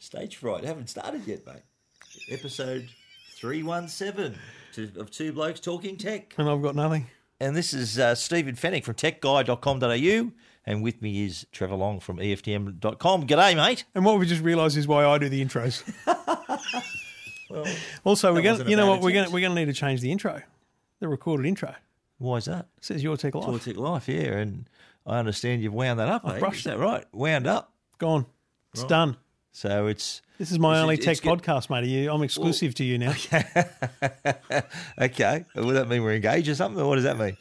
Stage fright. Haven't started yet, mate. Episode 317 to- of Two Blokes Talking Tech. And I've got nothing. And this is uh, Stephen Fenech from techguide.com.au. And with me is Trevor Long from EFTM.com. G'day, mate. And what we just realised is why I do the intros. well, also, we're gonna, you know what, we're going to, we're going to need to change the intro, the recorded intro. Why is that? says Your Tech Life. Your Tech Life, yeah. And I understand you've wound that up, mate. brushed Is that right? Wound up. Gone. It's done. So it's This is my only tech podcast, mate. Are you? I'm exclusive to you now. okay. okay. Would that mean we're engaged or something? Or what does that mean?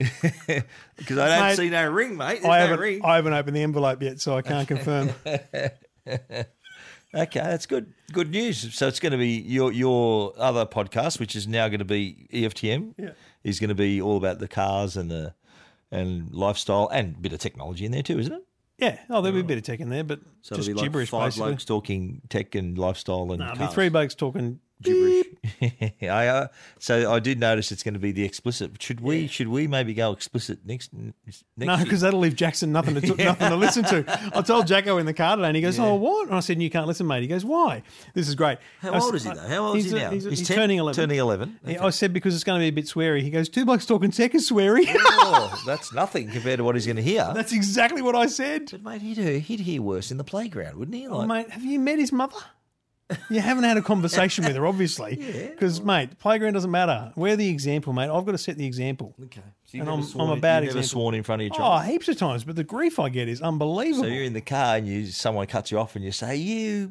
Because I don't Mate, see no ring, mate. There's I haven't, ring. I haven't opened the envelope yet, so I can't confirm. Okay, that's good. Good news. So it's going to be your your other podcast, which is now going to be EFTM. Yeah. Is going to be all about the cars and the and lifestyle and a bit of technology in there too, isn't it? Yeah. Oh, there'll be a bit of tech in there, but So just it'll be like gibberish, five basically. blokes talking tech and lifestyle and it'll cars. be three blokes talking gibberish. I, uh, so I did notice it's going to be the explicit. Should we? Should we maybe go explicit next? next No, because that'll leave Jackson nothing to t- nothing to listen to. I told Jacko in the car today, and he goes, "Oh, what?" And I said, "You can't listen, mate." He goes, "Why?" This is great. How I s- old is he though? How old is he's he now? He's, he's 10? turning eleven. Turning eleven. Yeah, I said because it's going to be a bit sweary. He goes, two blokes talking tech is sweary. oh, that's nothing compared to what he's going to hear. That's exactly what I said. But mate, he'd hear, he'd hear worse in the playground, wouldn't he? Oh, Like, mate, have you met his mother? You haven't had a conversation with her, obviously. Because, mate, playground doesn't matter. We're the example, mate. I've got to set the example. okay. So And I'm- I'm a bad you've never example. sworn in front of your Oh, heaps of times, but the grief I get is unbelievable. so you're in the car and you someone cuts you off and you say you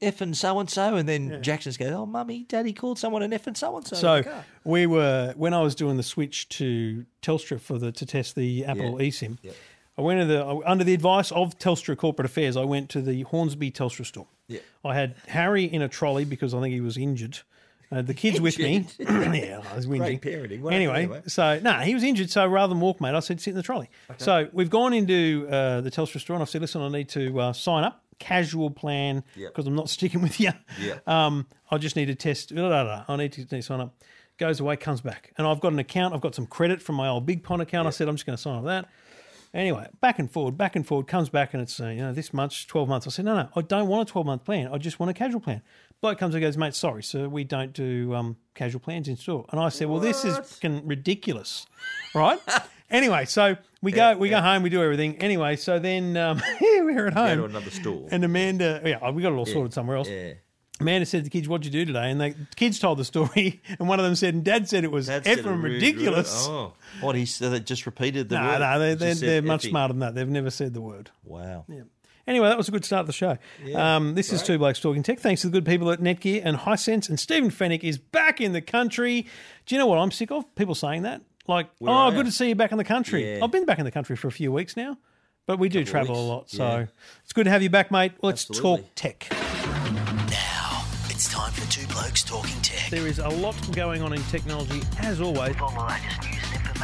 f and so and so, and then Jackson's goes, "Oh, mummy, daddy called someone an and so and so." So we were when I was doing the switch to Telstra for the to test the Apple Yeah. eSIM. I went to the under the advice of Telstra Corporate Affairs. I went to the Hornsby Telstra store. Yeah. I had Harry in a trolley because I think he was injured. Uh, the kids with me. yeah, I was whinging. Great parenting. Well, Anyway, anyway. so no, he was injured. So rather than walk, mate, I said sit in the trolley. So we've gone into uh, the Telstra store and I've said, listen, I need to uh, sign up, casual plan, Yep. because I'm not sticking with you. Yeah. Um, I just need to test. blah, blah, blah. I need to, need to sign up. Goes away, comes back, and I've got an account. I've got some credit from my old Big Pond account. I said I'm just going to sign up that. Anyway, back and forward, back and forward, comes back and it's, uh, you know, this much, 12 months. I said, no, no, I don't want a 12 month plan. I just want a casual plan. Bloke comes and goes, mate, sorry, sir, we don't do um, casual plans in store. And I said, well, this is fucking ridiculous, right? anyway, so we go, we go home, we do everything. Anyway, so then um, we're at home. another store. And Amanda, yeah, we got it all sorted somewhere else. yeah. Amanda said to the kids, "What'd you do today?" And the kids told the story, and one of them said, "And Dad said it was Dad effing ridiculous." oh, what he said? They just repeated the no, word. no, they're, they're, Just they're much smarter than that. They've never said the word. Wow. Anyway, that was a good start of the show. um, this is Two Blokes Talking Tech. Thanks to the good people at Netgear and Hisense. And Stephen Fenech is back in the country. Do you know what I'm sick of? People saying that. Like, oh, good to see you back in the country. Yeah. I've been back in the country for a few weeks now, but we do travel a lot. So yeah. it's good to have you back, mate. Let's Absolutely. talk tech. There is a lot going on in technology, as always.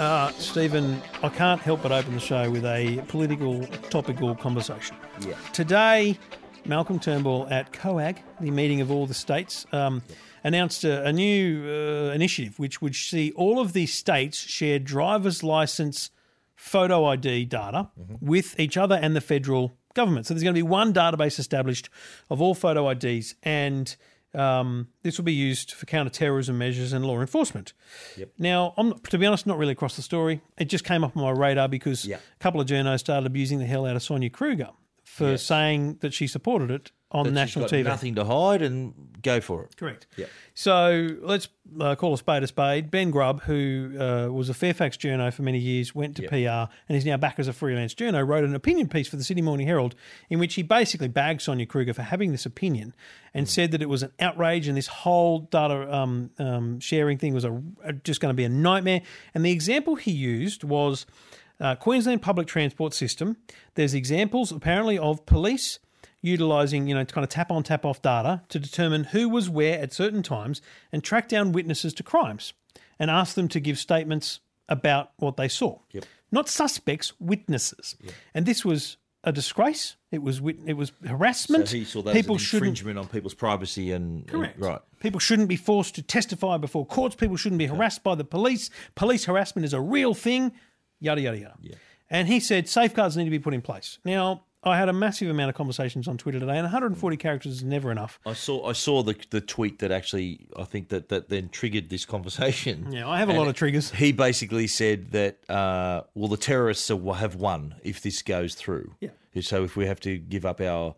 Uh, Stephen, I can't help but open the show with a political, topical conversation. Yeah. Today, Malcolm Turnbull at COAG, the meeting of all the states, um, announced a, a new uh, initiative which would see all of the states share driver's license photo ID data with each other and the federal government. So there's going to be one database established of all photo IDs, and um, this will be used for counter-terrorism measures and law enforcement. Now, I'm to be honest, not really across the story. It just came up on my radar because Yeah. a couple of journos started abusing the hell out of Sonia Kruger for Yes. saying that she supported it on national TV. Nothing to hide and go for it. Correct. Yeah. So let's uh, call a spade a spade. Ben Grubb, who uh, was a Fairfax journo for many years, went to PR and is now back as a freelance journo, wrote an opinion piece for the Sydney Morning Herald in which he basically bagged Sonia Kruger for having this opinion and said that it was an outrage and this whole data um, um, sharing thing was a, a- just going to be a nightmare. And the example he used was uh, Queensland public transport system. There's examples apparently of police utilizing, you know, kind of tap on, tap off data to determine who was where at certain times and track down witnesses to crimes and ask them to give statements about what they saw. Yep. Not suspects, witnesses. And this was a disgrace. It was wit- it was harassment. So he saw that People as infringement on people's privacy and, and- Correct. right. People shouldn't be forced to testify before courts. People shouldn't be harassed by the police. Police harassment is a real thing. Yada yada yada. And he said safeguards need to be put in place. Now, I had a massive amount of conversations on Twitter today, and 140 characters is never enough. I saw I saw the the tweet that actually I think that that then triggered this conversation. Yeah, I have a lot of triggers. He basically said that uh, well the terrorists are, have won if this goes through. Yeah. So if we have to give up our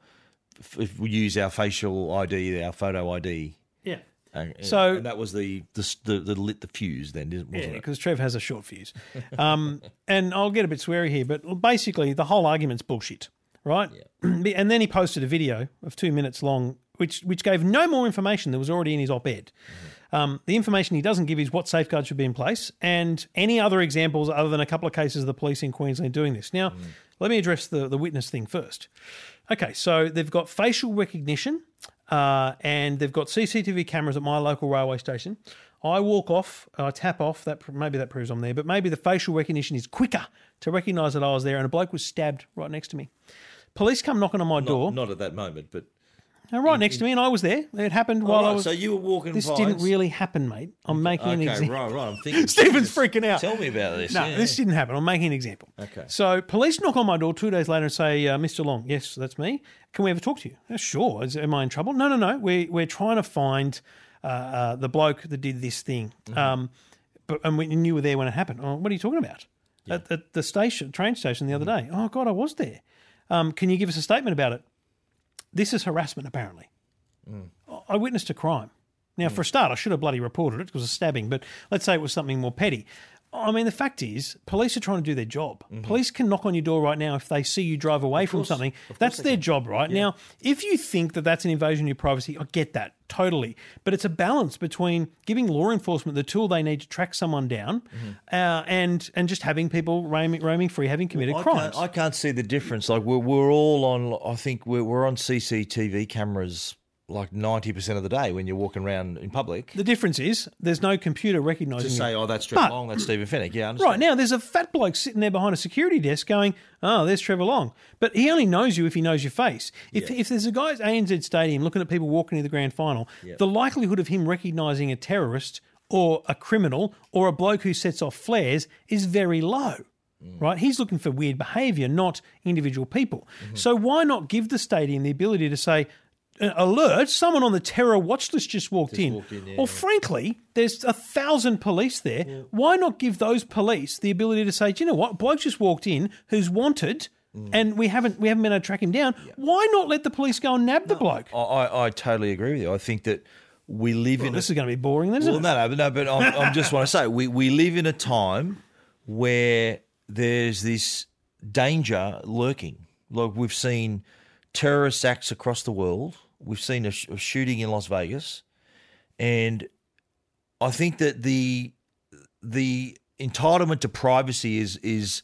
if we use our facial ID, our photo ID. Yeah. uh, So- and that was the the the, the lit the fuse then, wasn't Yeah, it? because Trev has a short fuse. Um, and I'll get a bit sweary here, but basically the whole argument's bullshit, right? and then he posted a video of two minutes long, which which gave no more information that was already in his op-ed. Um, the information he doesn't give is what safeguards should be in place and any other examples other than a couple of cases of the police in Queensland doing this. Now, let me address the, the witness thing first. Okay, so they've got facial recognition uh, and they've got CCTV cameras at my local railway station. I walk off, I tap off. That maybe that proves I'm there, but maybe the facial recognition is quicker to recognise that I was there, and a bloke was stabbed right next to me. Police come knocking on my door, Not at that moment, but right next to me, and I was there. It happened while I was. so you were walking. this didn't really happen, mate. I'm making an example. right, right. I'm thinking. Stephen's freaking out. Tell me about this. No, yeah. this didn't happen. I'm making an example. Okay. So police knock on my door two days later and say, uh, "Mr. Long, yes, that's me. Can we ever talk to you?" "Uh, sure. Is, am I in trouble? No, no, no. We're we're trying to find uh, uh, the bloke that did this thing. Mm-hmm. Um, but and, we, and you were there when it happened. Oh, what are you talking about? At, at the station, train station, the other Mm-hmm. day. Oh God, I was there. Um, can you give us a statement about it? This is harassment, apparently. Mm. I witnessed a crime. Now, for a start, I should have bloody reported it because of stabbing, but let's say it was something more petty. I mean, the fact is, police are trying to do their job. Police can knock on your door right now if they see you drive away from something. That's their job, right? Now, if you think that that's an invasion of your privacy, I get that totally. But it's a balance between giving law enforcement the tool they need to track someone down uh, and and just having people roaming, roaming free, having committed I crimes. can't, I can't see the difference. Like we're we're all on. I think we're we're on CCTV cameras like ninety percent of the day when you're walking around in public. the difference is there's no computer recognizing To you. say, oh, that's Trevor But- Long, that's Stephen Fenech. Yeah, I understand. Right now, there's a fat bloke sitting there behind a security desk going, "Oh, there's Trevor Long," but he only knows you if he knows your face. If, if there's a guy at ANZ Stadium looking at people walking to the grand final, the likelihood of him recognising a terrorist or a criminal or a bloke who sets off flares is very low. Mm. Right, he's looking for weird behaviour, not individual people. Mm-hmm. So why not give the stadium the ability to say, "Alert! Someone on the terror watch list just walked in." walked in, yeah, or frankly, there's a thousand police there. Why not give those police the ability to say, do you know what? Bloke just walked in who's wanted, Mm. and we haven't we haven't been able to track him down. Why not let the police go and nab the bloke? I, I, totally agree with you. I think that we live in this a, is going to be boring, then, isn't well, it? no, no, but no, but I'm, I'm just want to say we, we live in a time where there's this danger lurking. Like we've seen terrorist acts across the world. We've seen a, sh- a shooting in Las Vegas, and I think that the the entitlement to privacy is is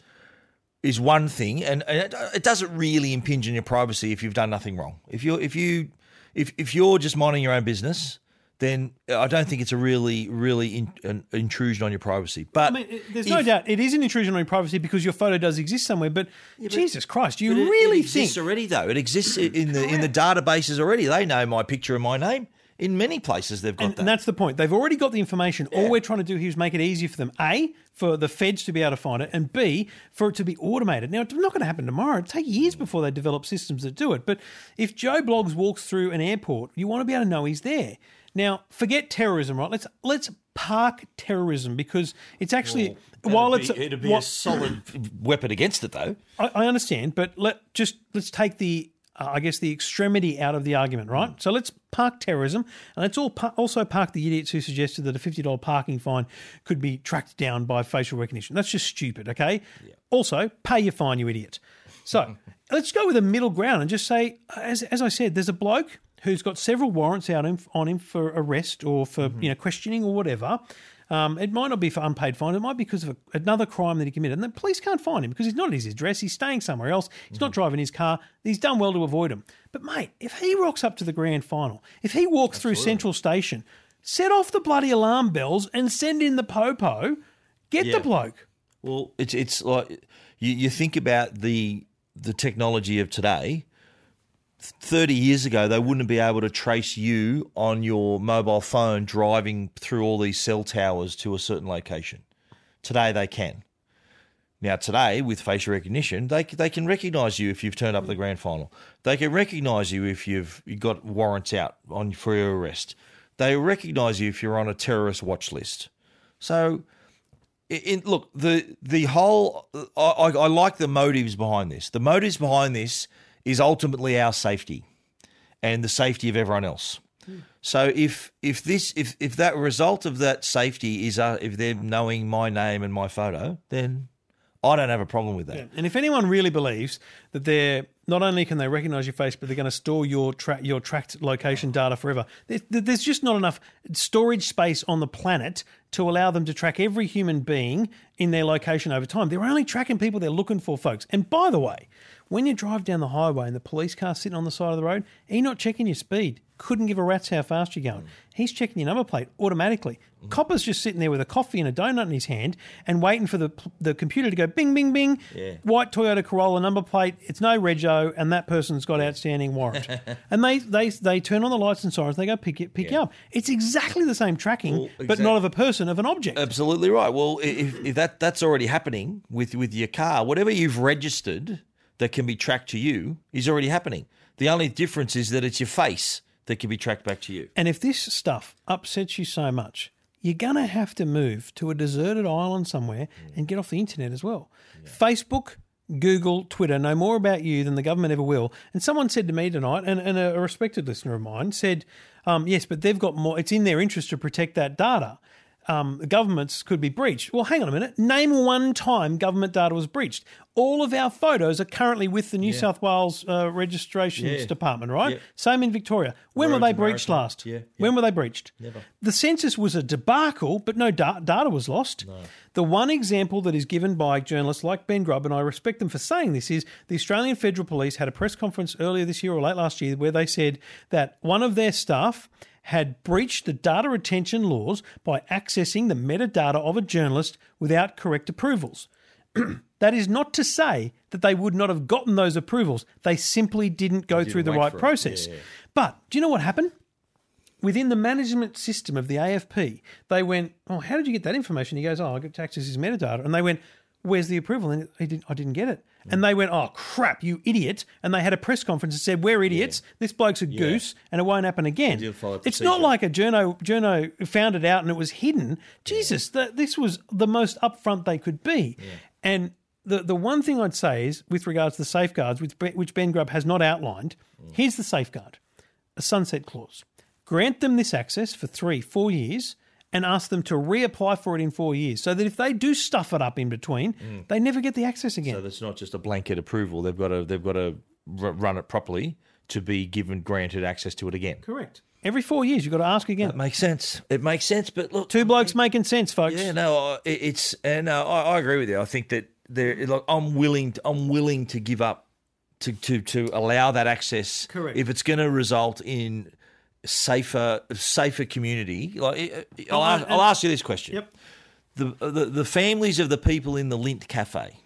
is one thing, and, and it, it doesn't really impinge on your privacy if you've done nothing wrong. If you if you if if you're just minding your own business, then I don't think it's a really really in, an intrusion on your privacy. But I mean, it- there's no doubt it is an intrusion on your privacy because your photo does exist somewhere. But, Jesus Christ, you But it- really it exists think already though? It exists in the in the databases already. They know my picture and my name. In many places, they've got And, that. and that's the point. They've already got the information. All we're trying to do here is make it easier for them. A, for the feds to be able to find it, and B, for it to be automated. Now, it's not going to happen tomorrow. It'll take years before they develop systems that do it. But if Joe Bloggs walks through an airport, you want to be able to know he's there. Now, forget terrorism, right? Let's let's park terrorism because it's actually while it's it'd be while- a solid weapon against it, though. I, I understand, but let just let's take the uh, I guess the extremity out of the argument, right? So let's park terrorism, and let's all pa- also park the idiots who suggested that a fifty dollar parking fine could be tracked down by facial recognition. That's just stupid. Okay. Also, pay your fine, you idiot. So let's go with a middle ground and just say, as as I said, there's a bloke who's got several warrants out on him for arrest or for you know questioning or whatever. Um, it might not be for unpaid fine. It might be because of a, another crime that he committed. And the police can't find him because he's not at his address. He's staying somewhere else. He's not driving his car. He's done well to avoid him. But, mate, if he rocks up to the grand final, if he walks through Central Station, set off the bloody alarm bells and send in the popo, get Yeah. the bloke. Well, it's it's like you, you think about the the technology of today. Thirty years ago, they wouldn't be able to trace you on your mobile phone driving through all these cell towers to a certain location. Today, they can. Now, today with facial recognition, they they can recognise you if you've turned up the grand final. They can recognise you if you've you got warrants out on for your arrest. They recognise you if you're on a terrorist watch list. So look the the whole I I like the motives behind this. The motives behind this is ultimately our safety and the safety of everyone else. So if if this if if that result of that safety is uh, if they're knowing my name and my photo, then I don't have a problem with that. And if anyone really believes that they're not only can they recognise your face, but they're going to store your tra- your tracked location data forever, there- there's just not enough storage space on the planet to allow them to track every human being in their location over time. They're only tracking people they're looking for, folks. And by the way, when you drive down the highway and the police car's sitting on the side of the road, he's not checking your speed. Couldn't give a rat's how fast you're going. He's checking your number plate automatically. Copper's just sitting there with a coffee and a donut in his hand and waiting for the the computer to go bing, bing, bing. Yeah. White Toyota Corolla number plate. It's no rego, and that person's got outstanding warrant. and they, they they turn on the lights and sirens. They go pick it pick you up. It's exactly the same tracking, Well, but exact- not of a person, of an object. Absolutely right. Well, i- if, if that that's already happening with with your car, whatever you've registered that can be tracked to you is already happening. The only difference is that it's your face that can be tracked back to you. And if this stuff upsets you so much, you're going to have to move to a deserted island somewhere and get off the internet as well. Facebook, Google, Twitter know more about you than the government ever will. And someone said to me tonight, and, and a, a respected listener of mine said, um, yes, but they've got more, it's in their interest to protect that data. Um, governments could be breached. Well, hang on a minute. Name one time government data was breached. All of our photos are currently with the New South Wales uh, Registrations Yeah. Department, right? Yeah. Same in Victoria. When were Roads they America. breached last? Yeah, yeah. When were they breached? Never. The census was a debacle, but no da- data was lost. The one example that is given by journalists like Ben Grubb, and I respect them for saying this, is the Australian Federal Police had a press conference earlier this year or late last year where they said that one of their staff had breached the data retention laws by accessing the metadata of a journalist without correct approvals. That is not to say that they would not have gotten those approvals. They simply didn't go through the right for it. process. But do you know what happened? Within the management system of the AFP, they went, "Oh, how did you get that information?" He goes, "Oh, I got to access his metadata," and they went, "Where's the approval?" And he didn't, I didn't get it. And they went, "Oh crap, you idiot!" And they had a press conference and said, "We're idiots. This bloke's a goose, and it won't happen again." It's not like a journo journo found it out and it was hidden. Jesus, that this was the most upfront they could be. And the the one thing I'd say is, with regards to the safeguards, which which Ben Grubb has not outlined, here's the safeguard: a sunset clause. Grant them this access for three, four years. And ask them to reapply for it in four years, so that if they do stuff it up in between, they never get the access again. So that's not just a blanket approval. They've got to they've got to r- run it properly to be given granted access to it again. Correct. Every four years, you've got to ask again. It makes sense. It makes sense. But look, Two blokes making sense, folks. Yeah, no, it's and uh, I, I agree with you. I think that there, like, I'm willing, to, I'm willing to give up to to to allow that access. Correct. If it's going to result in safer, safer community, like I'll, Oh, ask, I'll ask you this question: Yep. the, the the families of the people in the Lindt Cafe.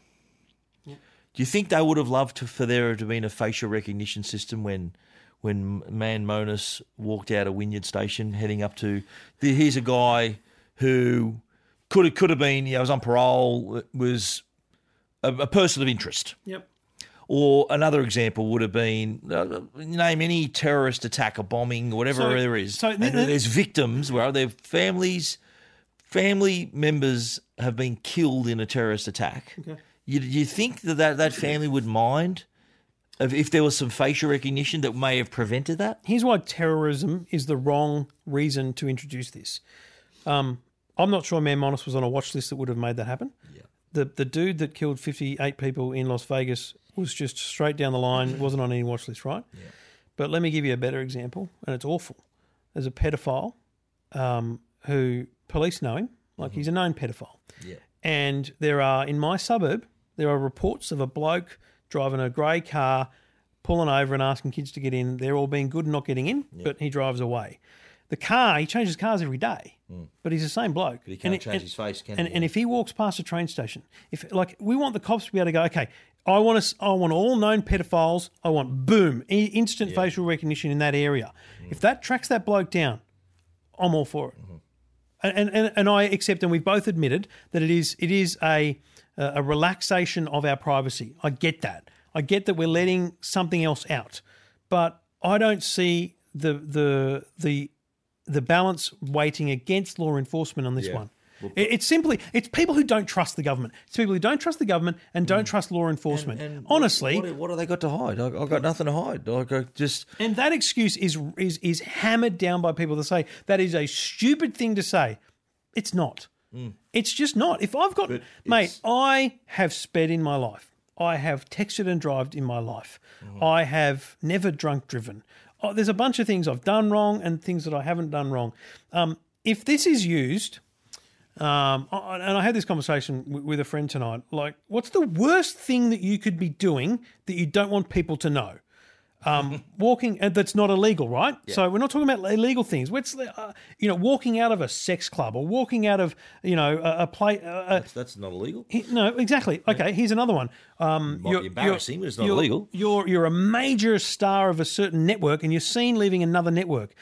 Do you think they would have loved to, for there to have been a facial recognition system when when Man Monis walked out of Wynyard Station heading up to the, here's a guy who could have could have been you know was on parole was a, a person of interest. Yep. Or another example would have been uh, name any terrorist attack or bombing or whatever So- there is. so th- th- there's victims where their families, family members have been killed in a terrorist attack. Okay. You, you think that, that that family would mind if, if there was some facial recognition that may have prevented that? Here's why terrorism is the wrong reason to introduce this. Um, I'm not sure Man Monis was on a watch list that would have made that happen. Yeah. The the dude that killed 58 people in Las Vegas was just straight down the line, wasn't on any watch list, right? But let me give you a better example, and it's awful. There's a pedophile um, who police know him. Like he's a known pedophile. Yeah. And there are in my suburb, there are reports of a bloke driving a grey car, pulling over and asking kids to get in. They're all being good and not getting in, but he drives away. The car, he changes cars every day, but he's the same bloke. But he can't And change and- his face, can and, he? and if he walks past a train station, if like we want the cops to be able to go, okay, I want to, I want all known pedophiles. I want boom, instant facial recognition in that area. Mm. If that tracks that bloke down, I'm all for it. Mm-hmm. And, and and I accept, and we've both admitted that it is it is a a relaxation of our privacy. I get that. I get that we're letting something else out, but I don't see the the the the balance weighting against law enforcement on this Yeah. one. It- It's simply it's people who don't trust the government. It's people who don't trust the government and don't trust law enforcement. Mm. And Honestly, what, what have they got to hide? I, I've got nothing to hide. I just and that excuse is is is hammered down by people that say that is a stupid thing to say. It's not. It's just not. If I've got mate, I have sped in my life. I have texted and drived in my life. I have never drunk driven. Oh, there's a bunch of things I've done wrong and things that I haven't done wrong. Um, if this is used, um, and I had this conversation with a friend tonight. Like, what's the worst thing that you could be doing that you don't want people to know? Um, walking and that's not illegal, right? So we're not talking about illegal things. What's uh, you know, walking out of a sex club or walking out of you know a, a play. A, a, that's not illegal. he- no, exactly. Okay, here's another one. Um, Might be embarrassing, but it's not you're- illegal. You're you're a major star of a certain network, and you're seen leaving another network.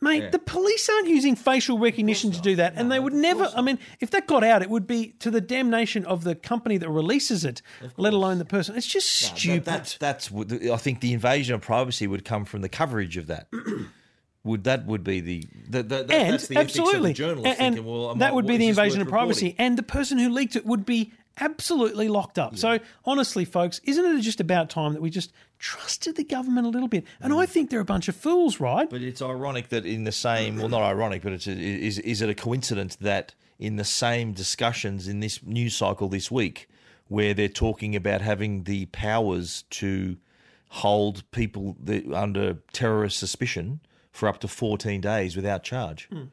Mate, the police aren't using facial recognition to do that, and they would never. I mean, if that got out, it would be to the damnation of the company that releases it, let alone the person. It's just That- stupid. that's that's what the- I think the invasion of privacy would come from the coverage of that. would that would be the, the, the that- and that's the absolutely, of the journalist and, thinking, well, that would be the invasion of privacy, and the person who leaked it would be absolutely locked up. So honestly, folks, isn't it just about time that we just trusted the government a little bit? And I mm. think they're a bunch of fools, right? But it's ironic that in the same, well, not ironic, but it's a, is is it a coincidence that in the same discussions in this news cycle this week, where they're talking about having the powers to hold people that, under terrorist suspicion for up to 14 days without charge. Hmm.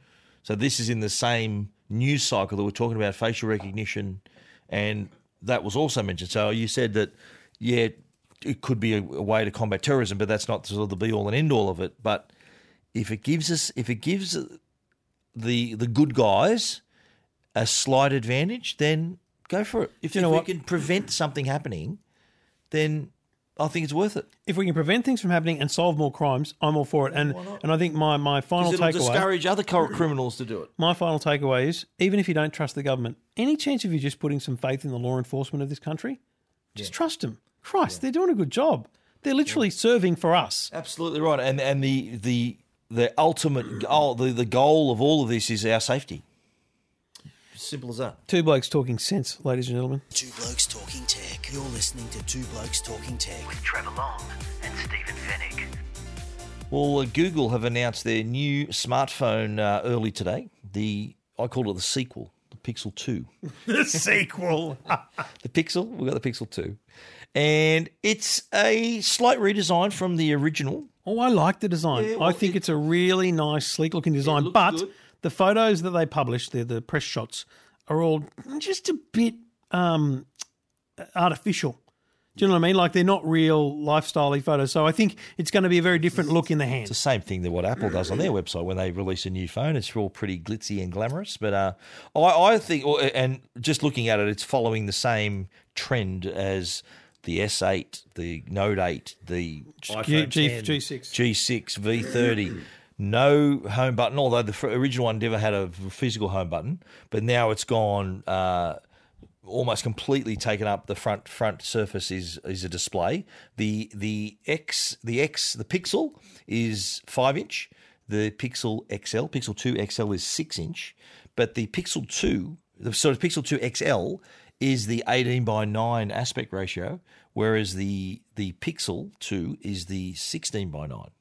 So this is in the same news cycle that we're talking about facial recognition, and that was also mentioned. So you said that, yeah, it could be a, a way to combat terrorism, but that's not sort of the be all and end all of it. But if it gives us, if it gives the the good guys a slight advantage, then go for it. If, you know we what? can prevent something happening, then I think it's worth it. If we can prevent things from happening and solve more crimes, I'm all for it. And and I think my my final it'll takeaway. discourage other cor- criminals to do it. My final takeaway is even if you don't trust the government, any chance of you just putting some faith in the law enforcement of this country, just trust them. Christ, they're doing a good job. They're literally serving for us. Absolutely right. And and the the the ultimate goal, the, the goal of all of this is our safety. Simple as that. Two blokes talking sense, ladies and gentlemen. Two Blokes Talking Tech. You're listening to Two Blokes Talking Tech. with Trevor Long and Stephen Fenech. Well, uh, Google have announced their new smartphone uh, early today. The I call it the sequel, the Pixel Two. The sequel. the Pixel. We've got the Pixel 2. And it's a slight redesign from the original. oh, I like the design. Yeah, I think it- it's a really nice, sleek looking design. looks But good. The photos that they published, they're the press shots, are all just a bit um, artificial. Do you know what I mean? Like they're not real lifestyle photos. So I think it's going to be a very different look in the hand. It's the same thing that what Apple does on their website when they release a new phone. It's all pretty glitzy and glamorous. But uh, I, I think, and just looking at it, it's following the same trend as the S8, the Note 8, the iPhone G- G6. G6, V30. No home button, although the original one never had a physical home button, but now it's gone uh, almost completely taken up. The front front surface is is a display. The the X the X the Pixel is five inch. The Pixel XL Pixel Two XL is six inch, but the Pixel Two the sort of Pixel Two XL is the eighteen by nine aspect ratio, whereas the the Pixel Two is the sixteen by nine.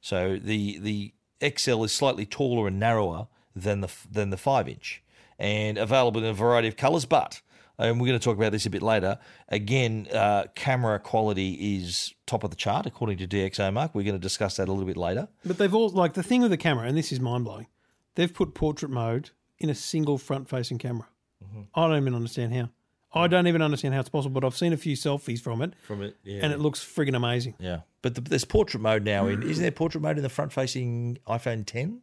So the the XL is slightly taller and narrower than the than the five inch, and available in a variety of colours. But and we're going to talk about this a bit later. Again, uh, camera quality is top of the chart according to DxO Mark. We're going to discuss that a little bit later. But they've all like the thing with the camera, and this is mind blowing. They've put portrait mode in a single front facing camera. Mm-hmm. I don't even understand how. I don't even understand how it's possible, but I've seen a few selfies from it From it, yeah. and it looks friggin' amazing. yeah. But the, there's portrait mode now. In isn't there portrait mode in the front-facing iPhone 10?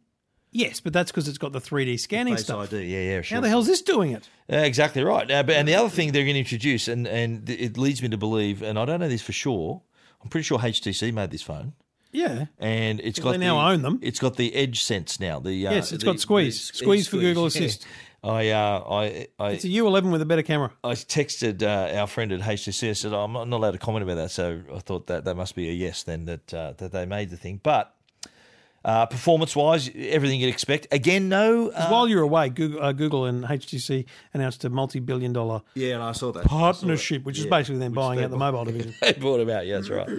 Yes, but that's because it's got the 3D scanning Face stuff. ID. Yeah, yeah, sure. How the hell's this doing it? Uh, exactly right. Uh, but, and the other thing they're going to introduce, and, and it leads me to believe, and I don't know this for sure, I'm pretty sure HTC made this phone. Yeah. And it's got they now the, own them. It's got the Edge Sense now. The uh, Yes, it's the- got Squeeze. the Squeeze for Google. Assist. I uh, I I, It's a U11 with a better camera. I texted uh, our friend at HTC. I said I'm not allowed to comment about that, so I thought that that must be a yes then that uh, that they made the thing. But uh, performance wise, everything you'd expect. Again, no. Uh, While you're away, Google, uh, Google and HTC announced a multi-billion dollar yeah, and I saw that partnership, which is basically them which buying they out the mobile division. they bought them out. Yeah, that's right.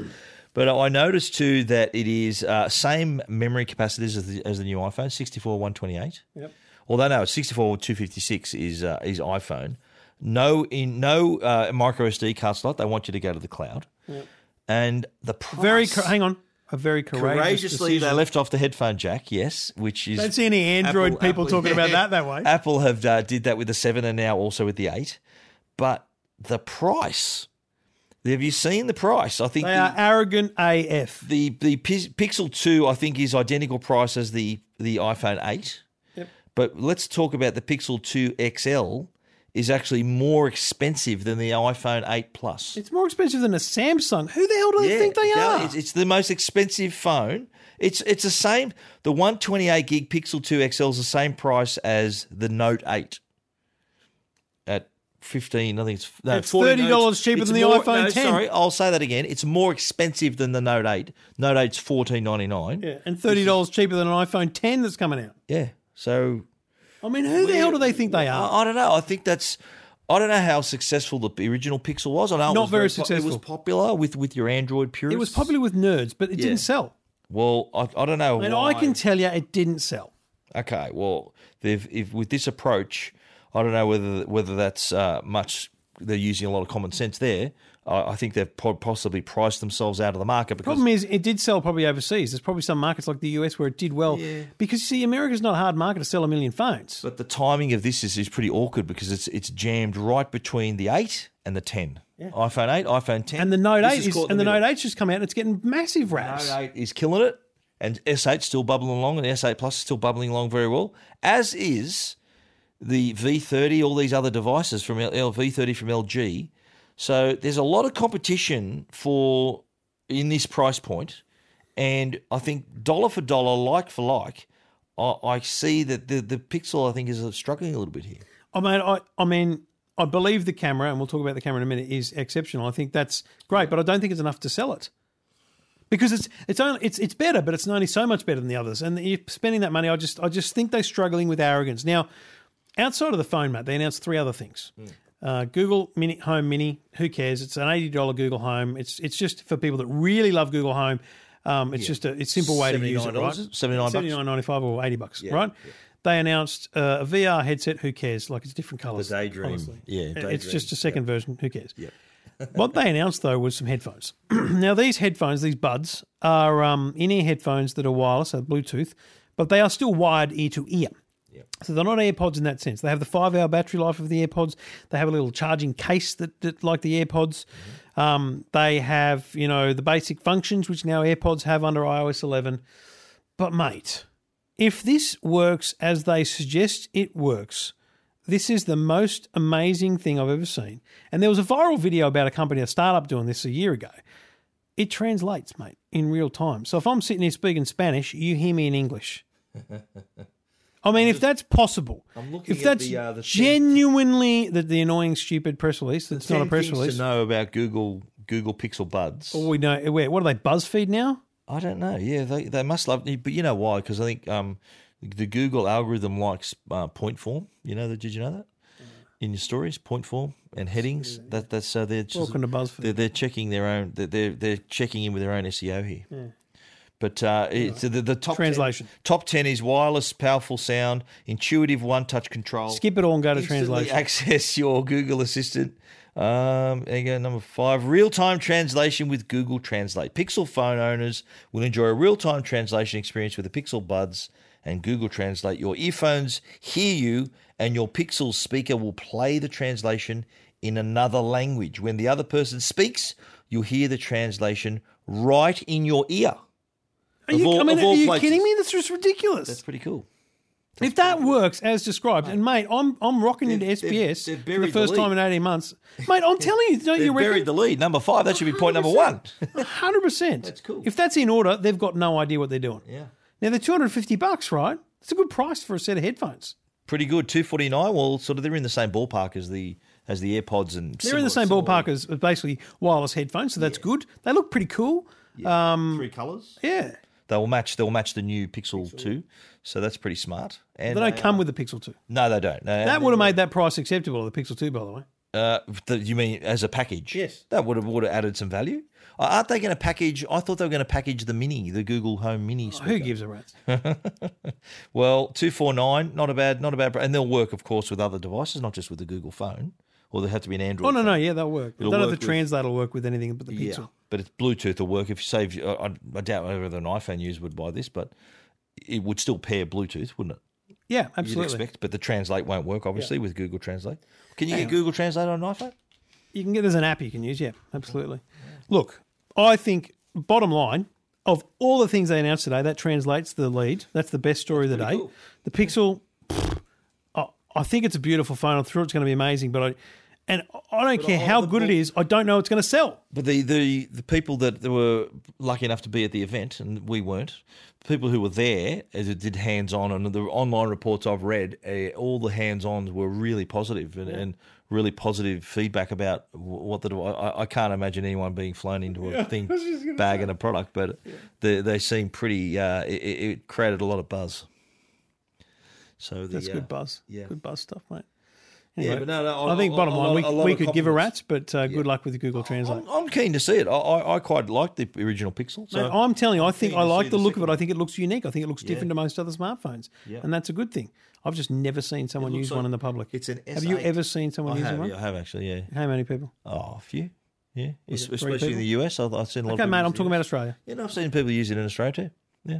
But I noticed too that it is uh, same memory capacities as the, as the new iPhone, 64 128. Yep. Although no, 64 256 is uh, is iPhone. No in no uh, micro SD card slot. They want you to go to the cloud. And the price, Very, co- hang on, a very courageous courageously they left off the headphone jack. Yes, which is Don't see any Android Apple- people Apple- talking about that that way. Apple have uh, did that with the seven and now also with the eight. But the price, have you seen the price? I think They the, are arrogant AF. the the Pi- Pixel Two, I think, is identical price as the the iPhone Eight. But let's talk about the Pixel Two XL. Is actually more expensive than the iPhone 8 Plus. It's more expensive than a Samsung. Who the hell do they think they yeah, are? It's, it's the most expensive phone. It's it's the same. The 128 gig Pixel 2 XL is the same price as the Note 8 at 15. I think it's no, It's 14 $30 notes. cheaper than the more- iPhone no, 10. Sorry, I'll say that again. It's more expensive than the Note 8. Note 8's 14.99. yeah, and thirty dollars cheaper than an iPhone 10 that's coming out. Yeah. So I mean, who the hell do they think they are? I, I don't know. I think that's. I don't know how successful the original Pixel was. I know it Not was very po- It was popular with, with your Android purists. It was popular with nerds, but it Yeah. didn't sell. Well, I, I don't know. And why. I can tell you, it didn't sell. Okay, well, they've if with this approach, I don't know whether whether that's uh, much. They're using a lot of common sense there. I, I think they've possibly priced themselves out of the market because Problem is, it did sell probably overseas. There's probably some markets like the US where it did well because you see, America's not a hard market to sell a million phones. but the timing of this is, is pretty awkward because it's it's jammed right between the eight and the ten. iPhone eight, iPhone ten, And the Note This Eight is, caught and the middle. Note Eight's just come out and it's getting massive raps. Note 8 is killing it, and S8 still bubbling along, and S8 Plus is still bubbling along very well, as is the V30, all these other devices from L- L- V30 from LG. So there's a lot of competition for in this price point, and I think dollar for dollar, like for like, I, I see that the the Pixel I think is uh, struggling a little bit here. I mean, I, I mean, I believe the camera, and we'll talk about the camera in a minute, is exceptional. I think that's great, but I don't think it's enough to sell it because it's it's only it's it's better, but it's only so much better than the others. And you're spending that money. I just I just think they're struggling with arrogance. Now, outside of the phone, Matt, they announced three other things. Hmm. Uh, Google Mini Home Mini. Who cares? It's an eighty dollar Google Home. It's it's just for people that really love Google Home. Um, it's just a it's simple way to use it, right? 79 bucks? Seventy nine ninety five or eighty bucks, right? They announced uh, a VR headset. Who cares? Like it's different colors. The Daydream. honestly. Yeah, it's just a second version. Who cares? what they announced though was some headphones. now these headphones, these buds, are um, in-ear headphones that are wireless, so Bluetooth, but they are still wired ear to ear. So they're not AirPods in that sense. They have the five-hour battery life of the AirPods. They have a little charging case that, that like the AirPods. Um, they have you know the basic functions which now AirPods have under iOS 11. But mate, if this works as they suggest it works, this is the most amazing thing I've ever seen. And there was a viral video about a company, a startup, doing this a year ago. It translates, mate, in real time. So if I'm sitting here speaking Spanish, you hear me in English. I mean, if that's possible, looking if at that's the, uh, the genuinely the, the annoying, stupid press release, that's not a press release. to know about Google Google Pixel Buds. All we know, where, what are they, BuzzFeed now? I don't know. Yeah, they they must love, but you know why? Because I think um, the Google algorithm likes uh, point form. You know that? Did you know that? In your stories, point form and headings. That that's uh, they're just, Welcome to BuzzFeed. They're, they're checking their own. They're, they're they're checking in with their own SEO here. But uh, it's the, the top Translation. 10, top ten is wireless, powerful sound, intuitive one-touch control. Skip it all and go to translation. access your Google Assistant. Um, there you go, number five, real-time translation with Google Translate. Pixel phone owners will enjoy a real-time translation experience with the Pixel Buds and Google Translate. Your earphones hear you, and your Pixel speaker will play the translation in another language. When the other person speaks, you'll hear the translation right in your ear. Are you, all- I mean, are you places. kidding me? This just ridiculous. That's pretty cool. if that works as described, and mate, I'm I'm rocking into They've- SBS they've for the first the time in 18 months. Mate, I'm telling you, don't you buried the lead. Number five. That should be point number one. 100%. That's cool. If that's in order, they've got no idea what they're doing. yeah. Now, they're 250 bucks, right? It's a good price for a set of headphones. Pretty good. Two forty nine. Well, sort of they're in the same ballpark as the as the AirPods and They're in the same ballpark as as basically wireless headphones, so that's good. They look pretty cool. Um, three colours. Yeah. They will match. They will match the new Pixel, two, so that's pretty smart. And They don't they come with the Pixel 2. No, they don't. No, That would have made that price acceptable, the Pixel 2, by the way. Uh, the, you mean as a package? Yes. That would have would have added some value. Uh, Aren't they going to package? I thought they were going to package the Mini, the Google Home Mini. Who gives a rat's? Well, two four nine, not a bad, not a bad, and they'll work, of course, with other devices, not just with the Google phone, or they have to be an Android. Oh, no, phone. no, yeah, that'll work. I It'll don't know if the translator will work with anything but the Yeah, Pixel. but it's Bluetooth will work. If you save, I, I- I doubt whether an iPhone user would buy this, but it would still pair Bluetooth, wouldn't it? Yeah, absolutely. You'd expect, but the Translate won't work, obviously, with Google Translate. Can you get Google Translate on an iPhone? You can get there's an app you can use. Yeah, absolutely. Look, I think bottom line of all the things they announced today, that translates the lead. That's the best story of the day. cool. The Pixel, pfft, I, I think it's a beautiful phone. I'm sure it's going to be amazing, but I and I don't care how good it ball- is. I don't know it's going to sell. But the, the, the people that were lucky enough to be at the event, and we weren't, people who were there as it did hands on, and the online reports I've read, uh, all the hands ons were really positive and, and really positive feedback about what the. I, I can't imagine anyone being flown into a thing bag and a product, but they, they seem pretty. Uh, it, it it created a lot of buzz. So the, That's uh, good buzz. yeah. Good buzz stuff, mate. Yeah, but no, no, I think bottom line, we, we could give a rat's, but uh, good luck with the Google Translate. I'm, I'm keen to see it. I, I, I quite like the original Pixel. So Mate, I'm telling you, I think I like the the look of it. I think it looks unique. I think it looks different to most other smartphones, yeah. and that's a good thing. I've just never seen someone use like one in the public. it's an Have you ever seen someone I have, one? yeah, I have actually, yeah. How many people? Oh, a few. Yeah, Es- it three especially in the US. I've, I've seen a lot Okay, of mate, I'm talking about Australia. Yeah, no, I've seen people use it in Australia too. Yeah.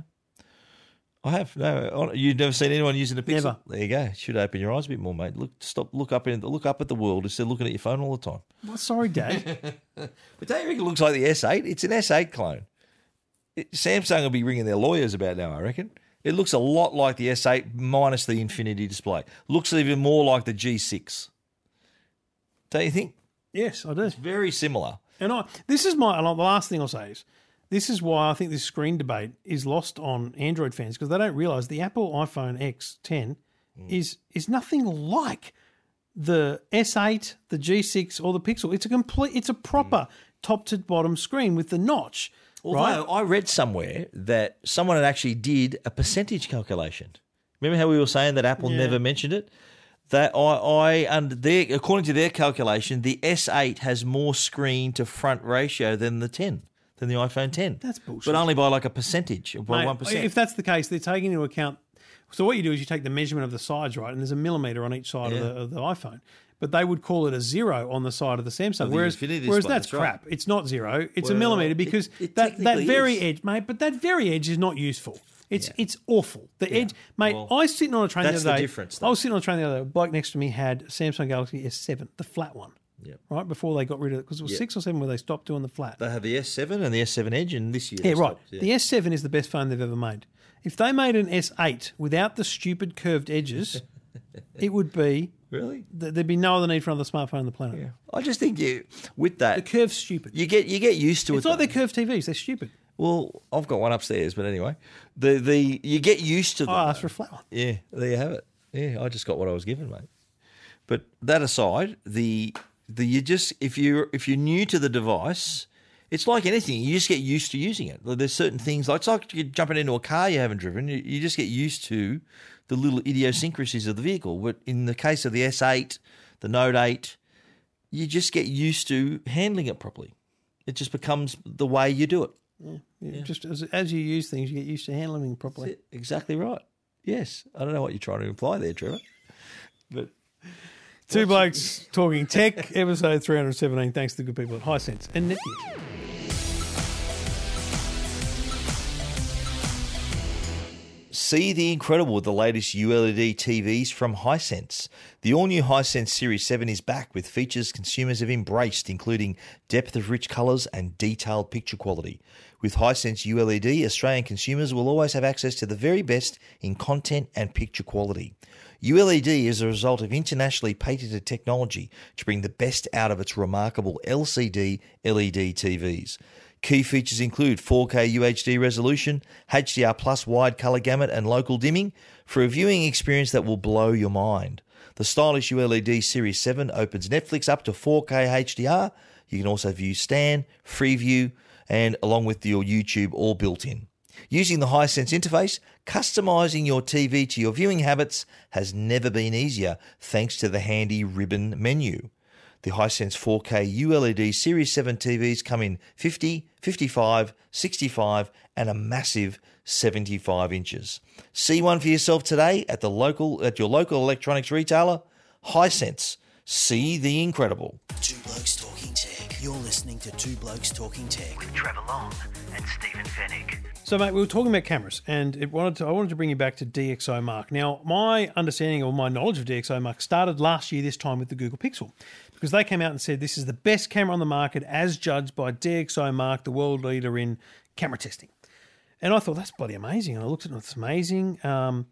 I have. No, you've never seen anyone using a Pixel. Never. There you go. Should open your eyes a bit more, mate. Look, stop, look up in, look up at the world instead of looking at your phone all the time. Well, sorry, Dad. But don't you reckon it looks like the S8? It's an S8 clone. It, Samsung will be ringing their lawyers about now, I reckon. It looks a lot like the S8 minus the Infinity display. Looks even more like the G6. Don't you think? yes, I do. It's very similar. And I, this is my the last thing I'll say is this is why I think this screen debate is lost on Android fans because they don't realize the Apple iPhone X10 mm. is is nothing like the S8, the G6, or the Pixel. It's a complete, it's a proper mm. top to bottom screen with the notch. right? Although I read somewhere that someone had actually did a percentage calculation. Remember how we were saying that Apple Yeah. never mentioned it? That I, I under their according to their calculation, the S8 has more screen to front ratio than the 10, than the iPhone 10. That's bullshit. But only by like a percentage, by one percent. If that's the case, they're taking into account. So what you do is you take the measurement of the sides, right, and there's a millimeter on each side Yeah. of, the, of the iPhone. But they would call it a zero on the side of the Samsung, the whereas whereas display, that's that's right. crap. It's not zero. It's a millimeter because it that that very is. edge, mate. But that very edge is not useful. It's it's awful. The edge, mate. Well, I was sitting on a train the that's other the day. difference, I was sitting on a train the other day. A bloke next to me had Samsung Galaxy S7, the flat one. Yep. Right before they got rid of it, because it was Yep. six or seven where they stopped doing the flat. they have the S7 and the S7 Edge, and this year, Yeah, right. stopped, The S7 is the best phone they've ever made. If they made an S8 without the stupid curved edges, it would be really. th- there'd be no other need for another smartphone on the planet. Yeah. I just think you with that The curve's stupid. you get you get used to it. it's it. like though. they're curved TVs. They're stupid. Well, I've got one upstairs, but anyway, the the you get used to oh, them. I asked for a flat one. Yeah, there you have it. Yeah, I just got what I was given, mate. But that aside, the the you just if you if you're new to the device, it's like anything. You just get used to using it. There's certain things like it's like you're jumping into a car you haven't driven. You, you just get used to the little idiosyncrasies of the vehicle. But in the case of the S8, the Note 8, you just get used to handling it properly. It just becomes the way you do it. You Just as, as you use things, you get used to handling them properly. That's it. Exactly right. Yes. I don't know what you're trying to imply there, Trevor. But Two blokes talking tech, episode 317. Thanks to the good people at Hisense and Netgear. See the incredible with the latest ULED TVs from Hisense. The all new Hisense Series 7 is back with features consumers have embraced, including depth of rich colours and detailed picture quality. With Hisense ULED, Australian consumers will always have access to the very best in content and picture quality. ULED is a result of internationally patented technology to bring the best out of its remarkable LCD LED TVs. Key features include 4K UHD resolution, HDR plus wide color gamut, and local dimming for a viewing experience that will blow your mind. The stylish ULED Series 7 opens Netflix up to 4K HDR. You can also view Stan, Freeview, and along with your YouTube all built in. Using the Hisense interface, customizing your TV to your viewing habits has never been easier thanks to the handy ribbon menu. The Hisense 4K ULED Series 7 TVs come in 50, 55, 65, and a massive 75 inches. See one for yourself today at the local at your local electronics retailer. Hisense. See the incredible. Two Blokes Talking Tech. You're listening to Two Blokes Talking Tech. With Trevor Long and Stephen Fenech. So, mate, we were talking about cameras, and it wanted to, I wanted to bring you back to DxO Mark. Now, my understanding or my knowledge of DxO Mark started last year, this time with the Google Pixel, because they came out and said this is the best camera on the market as judged by DxO Mark, the world leader in camera testing. And I thought that's bloody amazing. And I looked at it, it's amazing. Um,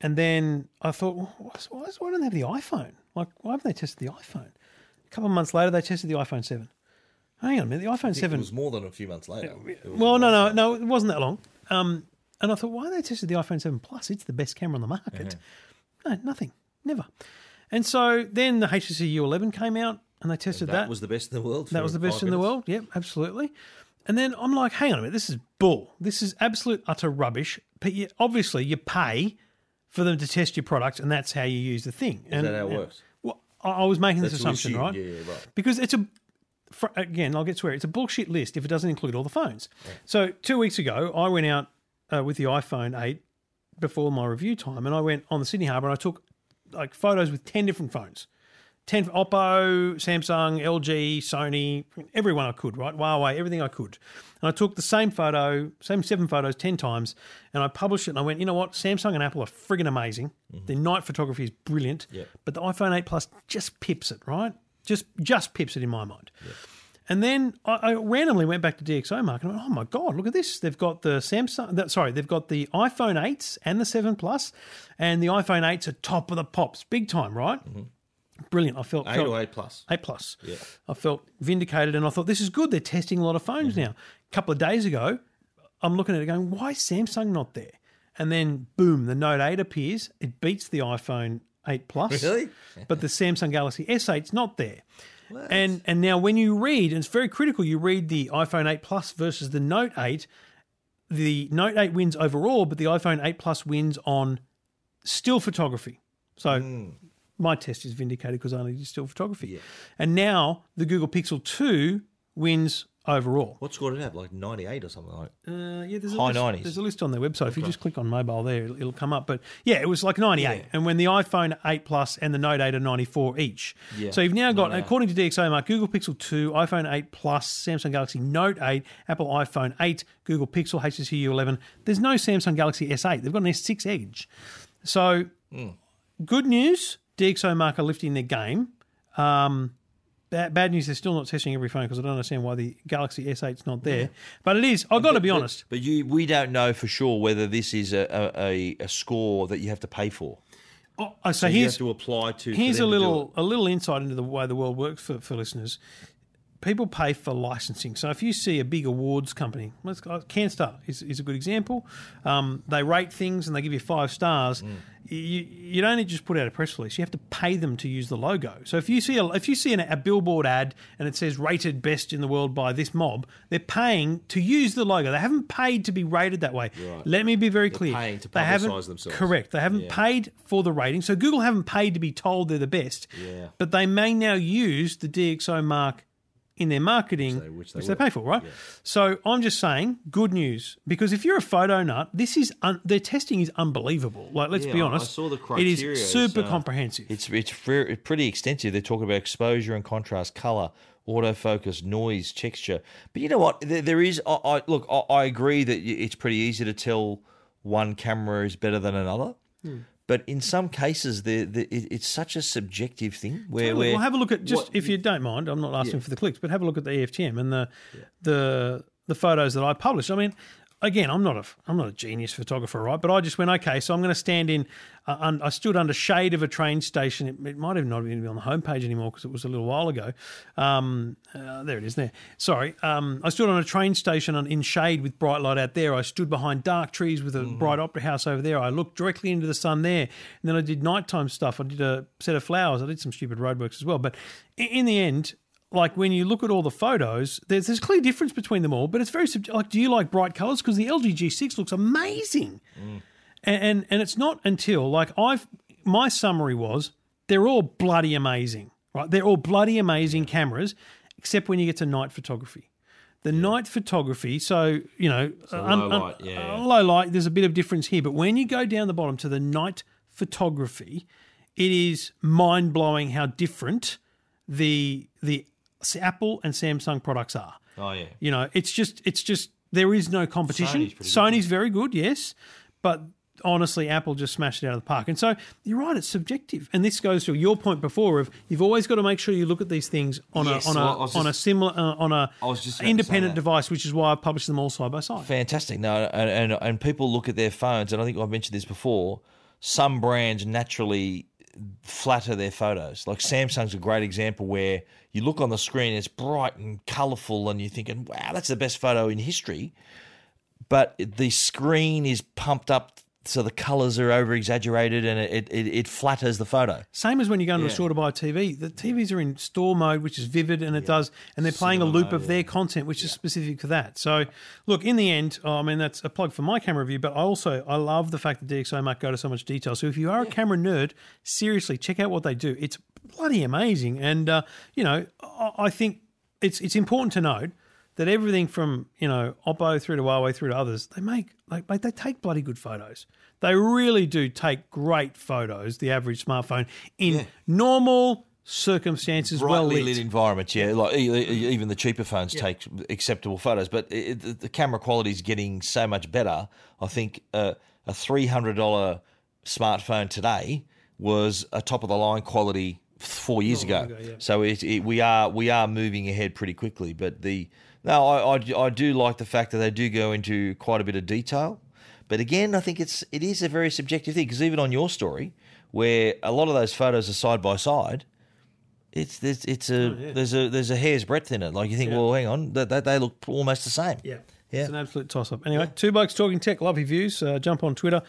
and then I thought, well, why, why, don't they have the iPhone? Like, why haven't they tested the iPhone? A couple of months later, they tested the iPhone 7. Hang on a minute, the iPhone 7. was more than a few months later. Well, no, no, no, it wasn't that long. Um, and I thought, why they tested the iPhone 7 Plus? It's the best camera on the market. No, nothing, never. And so then the HTC U11 came out, and they tested that. That was the best in the world. That was the best in the world. Yep, absolutely. And then I'm like, hang on a minute, this is bull. This is absolute utter rubbish. But you, obviously, you pay for them to test your product, and that's how you use the thing. Is that how it works? Well, I, I was making this That's assumption, right? Yeah, yeah, right. Because it's a fr- again, I'll get swear. It's a bullshit list if it doesn't include all the phones. So two weeks ago, I went out uh, with the iPhone 8 before my review time, and I went on the Sydney Harbour and I took like photos with ten different phones. 10 Oppo, Samsung, LG, Sony, everyone I could, right? Huawei, everything I could. And I took the same photo, same seven photos 10 times, and I published it and I went, you know what? Samsung and Apple are friggin' amazing. Mm-hmm. Their night photography is brilliant, Yep. but the iPhone 8 Plus just pips it, right? Just just pips it in my mind. And then I, I randomly went back to DxO Mark and I went, oh my God, look at this. They've got the Samsung, that, sorry, they've got the iPhone 8s and the 7 Plus, and the iPhone 8s are top of the pops, big time, right? Brilliant. I felt, Eight felt or eight plus. eight plus. Yeah. I felt vindicated, and I thought this is good. They're testing a lot of phones now. A couple of days ago, I'm looking at it going, why is Samsung not there? And then boom, the Note 8 appears. It beats the iPhone 8 Plus. Really? but the Samsung Galaxy S8's not there. And and now when you read, and it's very critical, you read the iPhone 8 Plus versus the Note 8. The Note 8 wins overall, but the iPhone 8 Plus wins on still photography. So hmm. my test is vindicated because I only did still photography. And now the Google Pixel 2 wins overall. What score did it have? Like 98 or something like Uh, yeah, there's a High list, 90s. There's a list on their website. If you just click on mobile there, it'll, it'll come up. But yeah, it was like 98. And when the iPhone 8 Plus and the Note 8 are 94 each. Yeah. So you've now got, 98. according to DxO Mark, Google Pixel 2, iPhone 8 Plus, Samsung Galaxy Note 8, Apple iPhone 8, Google Pixel, HTC U11. There's no Samsung Galaxy S8. They've got an S6 Edge. So Hmm. good news, DxO Mark are lifting their game. Um, bad, bad news, they're still not testing every phone because I don't understand why the Galaxy S8's not there. But it is. I've got to be honest. But you, we don't know for sure whether this is a, a, a, score that you have to pay for. Oh, so, So you have to apply to. here's a little a little insight into the way the world works for, for listeners. People pay for licensing. So if you see a big awards company, let's CanStar is, is a good example. Um, they rate things and they give you five stars. Mm. You, you don't just put out a press release. You have to pay them to use the logo. So if you see a, if you see an, a billboard ad and it says rated best in the world by this mob, they're paying to use the logo. They haven't paid to be rated that way. Let me be very clear. paying to they haven't publicise themselves. correct. They haven't paid for the rating. So Google haven't paid to be told they're the best. Yeah. But they may now use the DxO mark in their marketing, they- which which they they, pay for, right? So I'm just saying, good news because if you're a photo nut, this is un- their testing is unbelievable. Like, let's Yeah, be honest, I saw the criteria. It's, super uh, comprehensive. It's it's very, pretty extensive. They're talking about exposure and contrast, color, autofocus, noise, texture. But you know what? There, there is. I, I look. I, I agree that it's pretty easy to tell one camera is better than another. Hmm. But in some cases, the the it, it's such a subjective thing where, where well, have a look at just what- if you don't mind. I'm not asking for the clicks, but have a look at the EFTM and the the the photos that I published. I mean, again, I'm not a I'm not a genius photographer, right? But I just went okay, so I'm going to stand in. Uh, un, I stood under shade of a train station. It, it might have not even been on the homepage anymore because it was a little while ago. Um, uh, there it is. There. Sorry. Um, I stood on a train station on, in shade with bright light out there. I stood behind dark trees with a bright opera house over there. I looked directly into the sun there. And then I did nighttime stuff. I did a set of flowers. I did some stupid roadworks as well. But in, in the end, like when you look at all the photos, there's there's a clear difference between them all, but it's very like. Do you like bright colours? Because the LG G6 looks amazing, mm. and, and and it's not until like I've my summary was they're all bloody amazing, right? They're all bloody amazing cameras, except when you get to night photography. The night photography, so you know, uh, um, low um, light, yeah, uh, yeah. low light. There's a bit of difference here, but when you go down the bottom to the night photography, it is mind blowing how different the the Apple and Samsung products are. oh yeah, You know, it's just it's just there is no competition. Sony's pretty good. Very good, yes, but honestly, Apple just smashed it out of the park. And so you're right, it's subjective. And this goes to your point before of you've always got to make sure you look at these things on Yes, a on well, I a was on a similar uh, on a I was just about to say independent device, which is why I've published them all side by side. fantastic. No, and, and and people look at their phones, and I think I've mentioned this before. Some brands naturally flatter their photos. Like Samsung's a great example where you look on the screen, it's bright and colourful, and you're thinking, "Wow, that's the best photo in history." But the screen is pumped up so the colours are over exaggerated, and it, it it flatters the photo. Same as when you go into Yeah. a store to buy a TV. The TVs are in store mode, which is vivid, and it does, and they're playing a loop of their content, which is specific for that. So, look, in the end, oh, I mean, that's a plug for my camera review, but I also I love the fact that DxO Mark go to so much detail. So, if you are a camera nerd, seriously, check out what they do. It's bloody amazing, and uh, you know, I, I think it's it's important to note that everything from you know Oppo through to Huawei through to others, they make like, they take bloody good photos. They really do take great photos. The average smartphone in normal circumstances, well lit. lit environments. Yeah, like even the cheaper phones take acceptable photos, but it, the camera quality is getting so much better. I think uh, a three hundred dollar smartphone today was a top of the line quality four years ago. So it, it, we are we are moving ahead pretty quickly. But the no, I, I I do like the fact that they do go into quite a bit of detail. But again, I think it's it is a very subjective thing because even on your story, where a lot of those photos are side by side, it's there's it's a there's a there's a hair's breadth in it. Like you think, well, hang on, that, that they look almost the same. Yeah. Yeah. It's an absolute toss up. Anyway, two blokes talking tech. Love your views. Uh, jump on Twitter.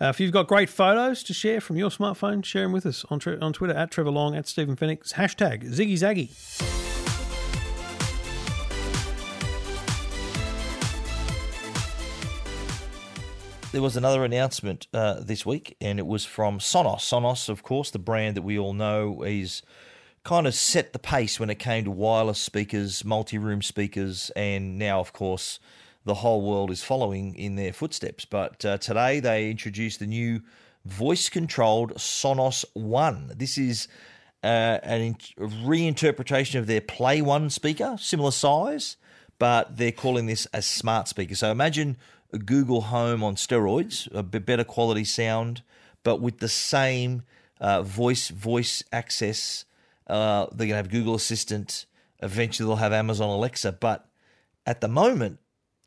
Uh, if you've got great photos to share from your smartphone, share them with us on, on Twitter at Trevor Long, at Stephen Fenech, hashtag Ziggy Zaggy. There was another announcement uh, this week, and it was from Sonos. Sonos, of course, the brand that we all know is kind of set the pace when it came to wireless speakers, multi-room speakers, and now, of course, the whole world is following in their footsteps. But uh, today they introduced the new voice-controlled Sonos One. This is uh, reinterpretation of their Play One speaker, similar size, but they're calling this a smart speaker. So imagine Google Home on steroids, a better quality sound, but with the same uh, voice voice access. Uh, they're going to have Google Assistant. Eventually, they'll have Amazon Alexa. But at the moment,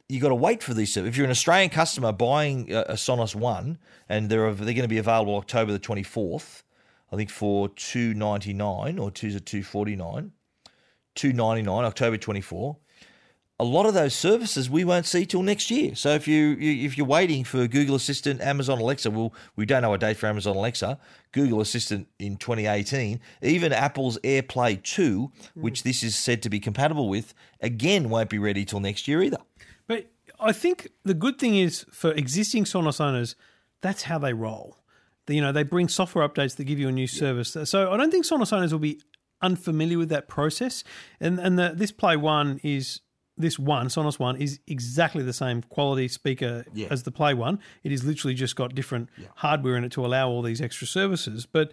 you got to wait for these. If you're an Australian customer buying a, Sonos One, and they're they're going to be available October the 24th, I think for 299 or two to 249, 299 October 24. A lot of those services we won't see till next year. So if you, you if you're waiting for Google Assistant, Amazon Alexa, well, we don't know a date for Amazon Alexa. Google Assistant in 2018, even Apple's AirPlay 2, hmm. which this is said to be compatible with, again won't be ready till next year either. But I think the good thing is for existing Sonos owners, that's how they roll. You know, they bring software updates that give you a new service. So I don't think Sonos owners will be unfamiliar with that process. And and the, this Play One is this one Sonos One is exactly the same quality speaker as the Play One. It is literally just got different hardware in it to allow all these extra services. But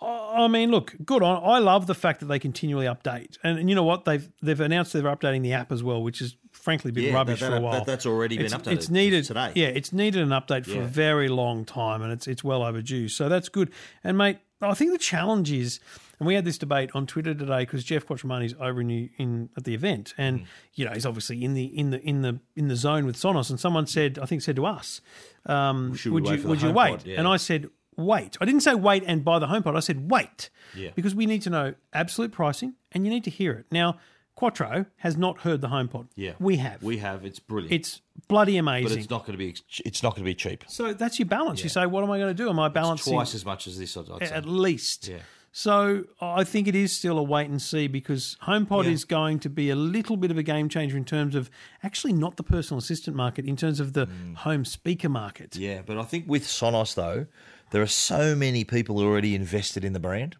I I mean, look, good on. I love the fact that they continually update, and, and you know what? They've they've announced they're updating the app as well, which has frankly been Yeah, rubbish that- for a while. that- that's already been updated It's needed today. Yeah, it's needed an update for a very long time, and it's it's well overdue. So that's good. And mate, I think the challenge is, and we had this debate on Twitter today because Geoff Quattromani's over in, in at the event, and Mm. you know he's obviously in the in the in the in the zone with Sonos, and someone said, I think said to us, um, Should we would wait you for would you wait? Yeah. And I said wait. I didn't say wait and buy the HomePod. I said wait, Yeah. because we need to know absolute pricing, and you need to hear it. Now, Quattro has not heard the HomePod. Yeah, we have. We have. It's brilliant. It's bloody amazing. but it's not going to be. It's not going to be cheap. So that's your balance. You say, what am I going to do? Am I balancing Twice as much as this. I'd I'd say. at least? Yeah. So I think it is still a wait and see because HomePod Yeah. is going to be a little bit of a game changer in terms of actually not the personal assistant market, in terms of the home speaker market. Mm. Yeah, but I think with Sonos though, there are so many people already invested in the brand.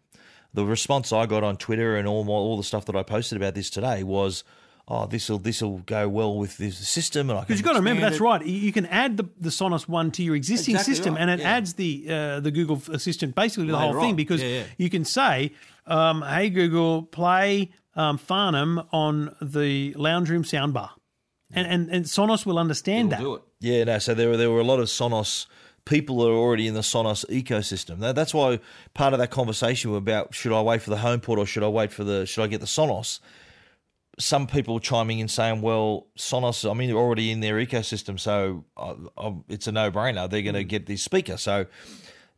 The response I got on Twitter and all my, all the stuff that I posted about this today was, "Oh, this will this will go well with this system." And Because you've got to remember, expand that's it." right. You you can add the, the Sonos One to your existing Exactly system, right, and it yeah. adds the uh, the Google Assistant basically to the Later whole thing. on, Because yeah, yeah. you can say, um, "Hey Google, play um, Farnham on the lounge room soundbar," and, and and Sonos will understand It'll that. do it. Yeah, no. So there were there were a lot of Sonos people that are already in the Sonos ecosystem. That- That's why part of that conversation about should I wait for the HomePod or should I wait for the should I get the Sonos? Some people chiming in saying, "Well, Sonos. I mean, they're already in their ecosystem, so uh, uh, it's a no brainer. They're going to get this speaker." So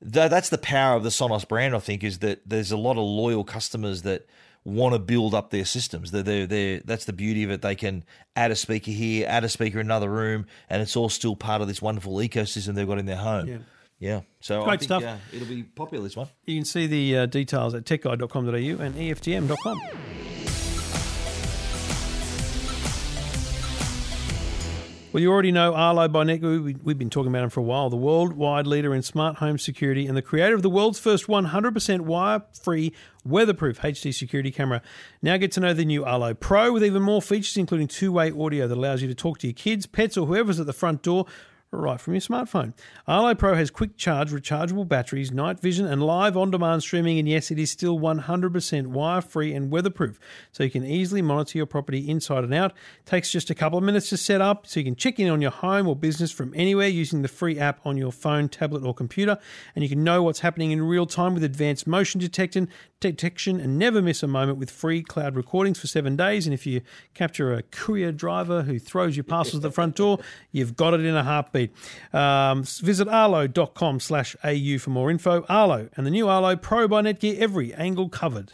tha- that's the power of the Sonos brand. I think is that there's a lot of loyal customers that want to build up their systems. They're, they're, they're, that's the beauty of it. They can add a speaker here, add a speaker in another room, and it's all still part of this wonderful ecosystem they've got in their home. Yeah. Yeah. So I Great think, stuff. Uh, it'll be popular, this one. You can see the uh, details at techguide.com.au and EFTM.com. Well, you already know Arlo by Netgear. We- We've been talking about him for a while. The worldwide leader in smart home security and the creator of the world's first 100% wire-free, weatherproof HD security camera. Now get to know the new Arlo Pro with even more features, including two-way audio that allows you to talk to your kids, pets, or whoever's at the front door right from your smartphone. Arlo Pro has quick charge, rechargeable batteries, night vision, and live on demand streaming. And yes, it is still 100% wire free and weatherproof, so you can easily monitor your property inside and out. takes just a couple of minutes to set up, so you can check in on your home or business from anywhere using the free app on your phone, tablet, or computer. And you can know what's happening in real time with advanced motion detection, detection and never miss a moment with free cloud recordings for seven days. And if you capture a courier driver who throws your parcels at the front door, you've got it in a heartbeat. Um, visit arlo.com slash au for more info. Arlo and the new Arlo Pro by Netgear, every angle covered.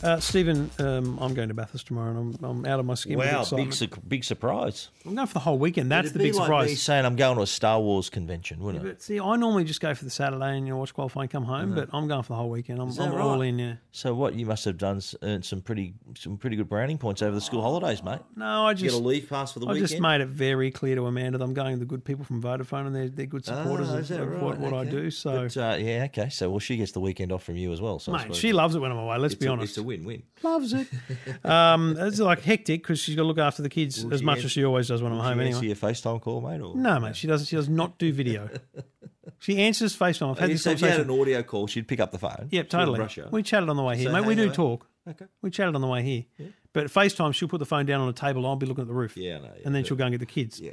Uh, Stephen, um, I'm going to Bathurst tomorrow and I'm, I'm out of my skin. Wow, big su- big surprise. I'm going for the whole weekend. That's It'd the big like surprise. Me saying I'm going to a Star Wars convention, wouldn't it? But see, I normally just go for the Saturday and you know watch qualifying, come home. But I'm going for the whole weekend. I'm, I'm right? all in. Yeah. So what? You must have done earned some pretty some pretty good browning points over the school holidays, mate. No, I just get a leave pass for the I weekend. I just made it very clear to Amanda that I'm going to the good people from Vodafone and they're, they're good supporters Ah, of, is that of right? what, what I do. So, But, uh, yeah, okay. So well, she gets the weekend off from you as well. So mate, she loves it when I'm away. Let's it's be a, honest. It's a win-win. Loves it. um, it's like hectic because she's got to look after the kids Will as she much as she always does when I'm home she anyway. answer your FaceTime call, mate? Or? No, mate, she doesn't. She does not do video. she answers FaceTime. I've had this so if you had conversation. an audio call, she'd pick up the phone. Yep, totally. We chatted on the way here, mate. We hey, do mate. talk. Okay. We chatted on the way here. But FaceTime, she'll put the phone down on a table. I'll be looking at the roof. Yeah, I know, yeah, and then she'll go and get the kids. Yeah.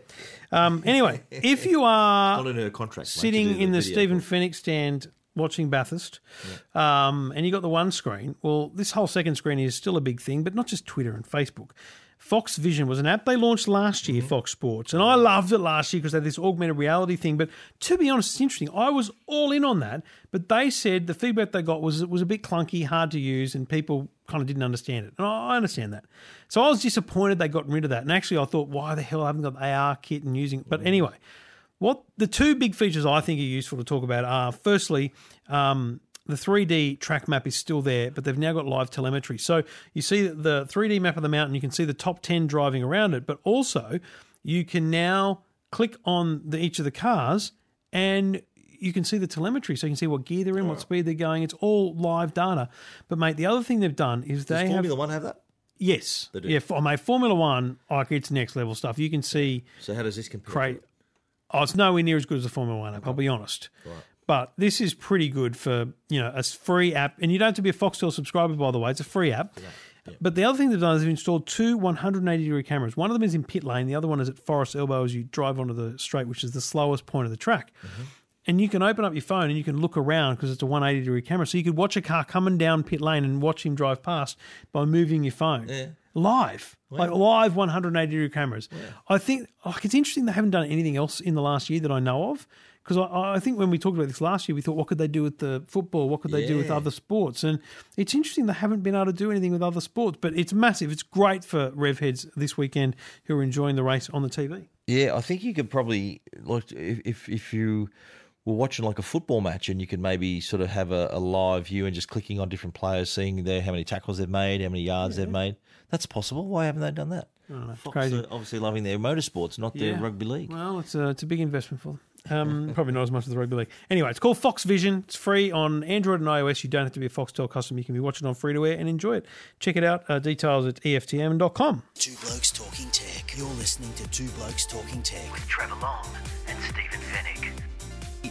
Um, anyway, if you are Not in her contract. mate, to sitting in the video Stephen call. Fenech stand watching Bathurst, um, and you got the one screen, well, this whole second screen is still a big thing, but not just Twitter and Facebook. Fox Vision was an app they launched last year, Fox Sports, and I loved it last year because they had this augmented reality thing. But to be honest, it's interesting. I was all in on that, but they said the feedback they got was it was a bit clunky, hard to use, and people kind of didn't understand it. And I understand that. So I was disappointed they got rid of that. And actually, I thought, why the hell I haven't got the AR kit and using it? But anyway, what the two big features I think are useful to talk about are firstly, um, the 3D track map is still there, but they've now got live telemetry. So you see the 3D map of the mountain, you can see the top 10 driving around it, but also you can now click on the, each of the cars and you can see the telemetry. So you can see what gear they're in, what speed they're going. It's all live data. But, mate, the other thing they've done is they Does have. Formula One have that? Yes. do. Yeah, for, mate, Formula One, like it's next level stuff. You can see So how does this compare? Great. Oh, it's nowhere near as good as the Formula One app. I'll be honest. Right. But this is pretty good for you know a free app, and you don't have to be a Foxtel subscriber, by the way. It's a free app. Yeah. But the other thing they've done is they've installed two 180 degree cameras. One of them is in pit lane, the other one is at Forest Elbow as you drive onto the straight, which is the slowest point of the track. Mm-hmm. And you can open up your phone and you can look around because it's a 180 degree camera. So you could watch a car coming down pit lane and watch him drive past by moving your phone live, like live 180 degree cameras. I think like it's interesting they haven't done anything else in the last year that I know of. Because I, I think when we talked about this last year, we thought, what could they do with the football? What could they do with other sports? And it's interesting they haven't been able to do anything with other sports, but it's massive. It's great for rev heads this weekend who are enjoying the race on the TV. Yeah, I think you could probably like if if, if you were watching like a football match and you could maybe sort of have a, a live view and just clicking on different players, seeing there how many tackles they've made, how many yards they've made. That's possible. Why haven't they done that? Fox crazy. obviously loving their motorsports, not their Yeah. rugby league. Well, it's a, it's a big investment for them. Um, probably not as much as the rugby league. Anyway, it's called Fox Vision. It's free on Android and iOS. You don't have to be a Foxtel customer. You can be watching on free to air and enjoy it. Check it out. Uh, details at EFTM.com. Two Blokes Talking Tech. You're listening to Two Blokes Talking Tech. With Trevor Long and Stephen Fenech.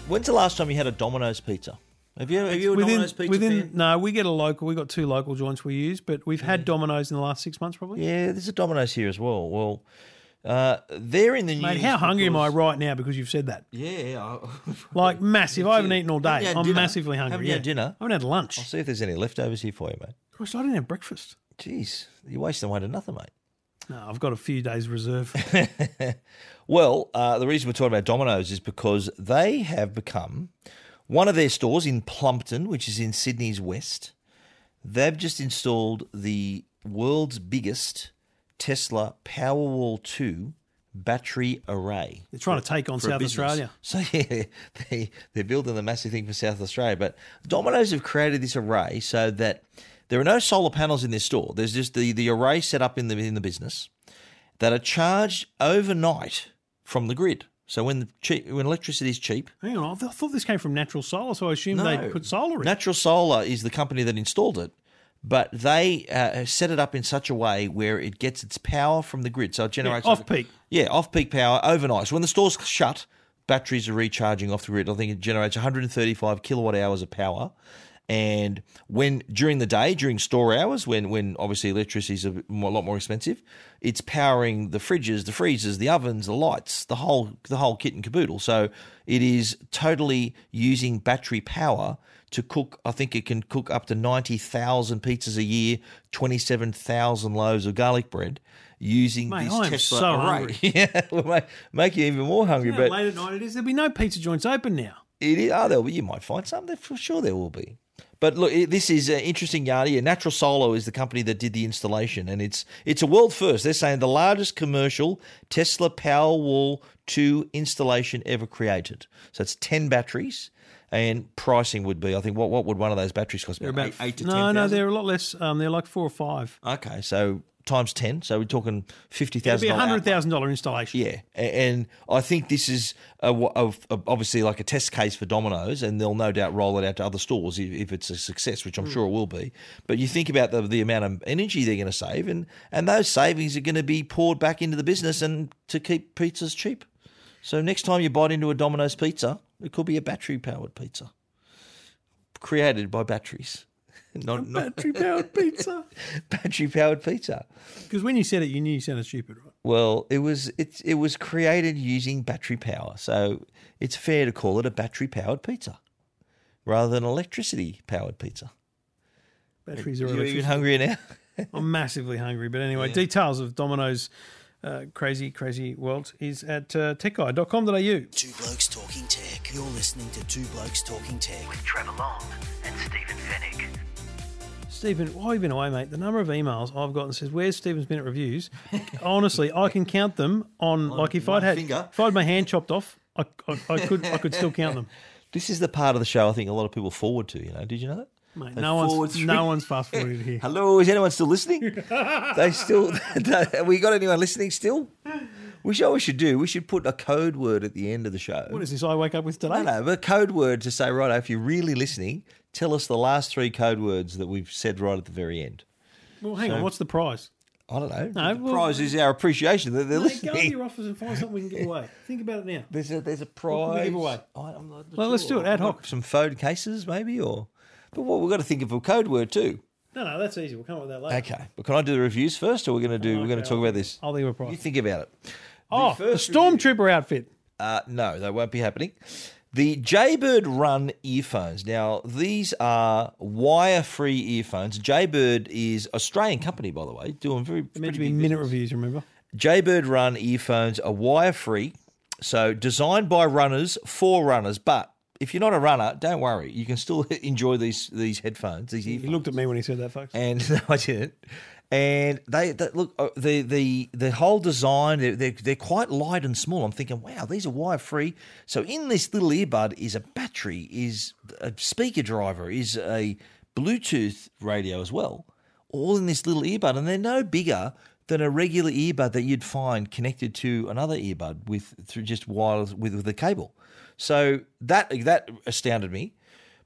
When's the last time you had a Domino's pizza? Have you? Have you a within Domino's pizza? within fan? no, we get a local. We've got two local joints we use, but we've had Domino's in the last six months probably. Yeah, there's a Domino's here as well. Well, uh, they're in the news. Mate, how hungry am I because- right now because you've said that? Yeah, I- Like massive. I haven't eaten all Haven't day. had I'm dinner? massively hungry. Haven't you yeah. had dinner? I haven't had lunch. I'll see if there's any leftovers here for you, mate. Gosh, I didn't have breakfast. Jeez, you're wasting away to nothing, mate. No, I've got a few days reserve. Well, uh, the reason we're talking about Domino's is because they have become one of their stores in Plumpton, which is in Sydney's west. They've just installed the world's biggest Tesla Powerwall 2 battery array. They're trying to take on South. Australia. So yeah, they they're building the massive thing for South Australia. But Domino's have created this array so that there are no solar panels in this store. There's just the, the array set up in the in the business that are charged overnight from the grid. So when the cheap, when electricity is cheap, Hang on, I thought this came from Natural Solar, so I assumed they put solar in. Natural Solar is the company that installed it, but they uh, set it up in such a way where it gets its power from the grid. So it generates off peak. Yeah, off peak power overnight. So when the store's shut, batteries are recharging off the grid. I think it generates 135 kilowatt hours of power. And when during the day, during store hours, when when obviously electricity is a more- lot more expensive, it's powering the fridges, the freezers, the ovens, the lights, the whole the whole kit and caboodle. So it is totally using battery power to cook. I think it can cook up to ninety thousand pizzas a year, twenty seven thousand loaves of garlic bread using Mate, this I am Tesla so hungry. yeah, will make, make you even more hungry. You know but late at night it is. There'll be no pizza joints open now. it is, oh, there'll be, you might find some. There for sure there will be. But look, this is uh, interesting, Yardy. Yeah, Natural Solar is the company that did the installation, and it's it's a world first. They're saying the largest commercial Tesla Powerwall 2 installation ever created. So it's 10 batteries, and pricing would be, I think, what what would one of those batteries cost? They're about eight, eight to no, 10,000? no, they're a lot less. Um, they're like four or five. Okay, so times 10. So we're talking It'd $50,000. be a hundred outlay. thousand dollar installation. Yeah, and I think this is a, a, a- obviously like a test case for Domino's, and they'll no doubt roll it out to other stores if, if it's a success, which I'm hmm. sure it will be. But you think about the the amount of energy they're going to save, and and those savings are going to be poured back into the business and to keep pizzas cheap. So next time you bite into a Domino's pizza, it could be a battery powered pizza, created by batteries. Not, not Battery powered pizza. battery powered pizza. Because when you said it, you knew you sounded stupid, right? Well, it was it it was created using battery power, so it's fair to call it a battery powered pizza rather than electricity powered pizza. Batteries are You're even hungrier now. I'm massively hungry. But anyway, details of Domino's uh, crazy, crazy world is at uh, techguide.com.au. Two Blokes Talking Tech. You're listening to Two Blokes Talking Tech. With Trevor Long and Stephen Fenech. Stephen, while you've been away, mate, the number of emails I've gotten says, "Where's Stephen's minute reviews?" Honestly, I can count them on, like if I'd had finger. if I had my hand chopped off, I, I, I could I could still count them. This is the part of the show I think a lot of people forward to. You know, did you know that? Mate, no one's through- no one's fast forwarded here. Hello, is anyone still listening? they still. have we got anyone listening still? We should, we should do. We should put a code word at the end of the show. What is this? I wake up with today. No, no, but a code word to say, right, if you're really listening, tell us the last three code words that we've said right at the very end. Well, hang on. What's the prize? I don't know. No, the well- prize is our appreciation that they're Mate, go to your office and find something we can give away. Think about it now. There's a there's a prize. give away? I, am not Well, let's do it, ad hoc. Some phone cases, maybe, or. But what we've got to think of a code word too. No, no, that's easy. We'll come up with that later. Okay, but can I do the reviews first, or we're going to do? we're going to talk I'll- about this. I'll of a You think about it. Oh, the Stormtrooper outfit. Uh, no, that won't be happening. The Jaybird Run earphones. Now, these are wire-free earphones. Jaybird is Australian company, by the way, doing very They're meant to be minute business. reviews, remember? Jaybird Run earphones are wire-free, so designed by runners for runners. But if you're not a runner, don't worry, you can still enjoy these these headphones. These He looked at me when he said that, folks. and no, I didn't. And they, they look uh, the the the whole design they're, they're they're quite light and small. I'm thinking, wow, these are wire free. So in this little earbud is a battery, is a speaker driver, is a Bluetooth radio as well, all in this little earbud, and they're no bigger than a regular earbud that you'd find connected to another earbud with through just wireless with, with a cable. So that that astounded me.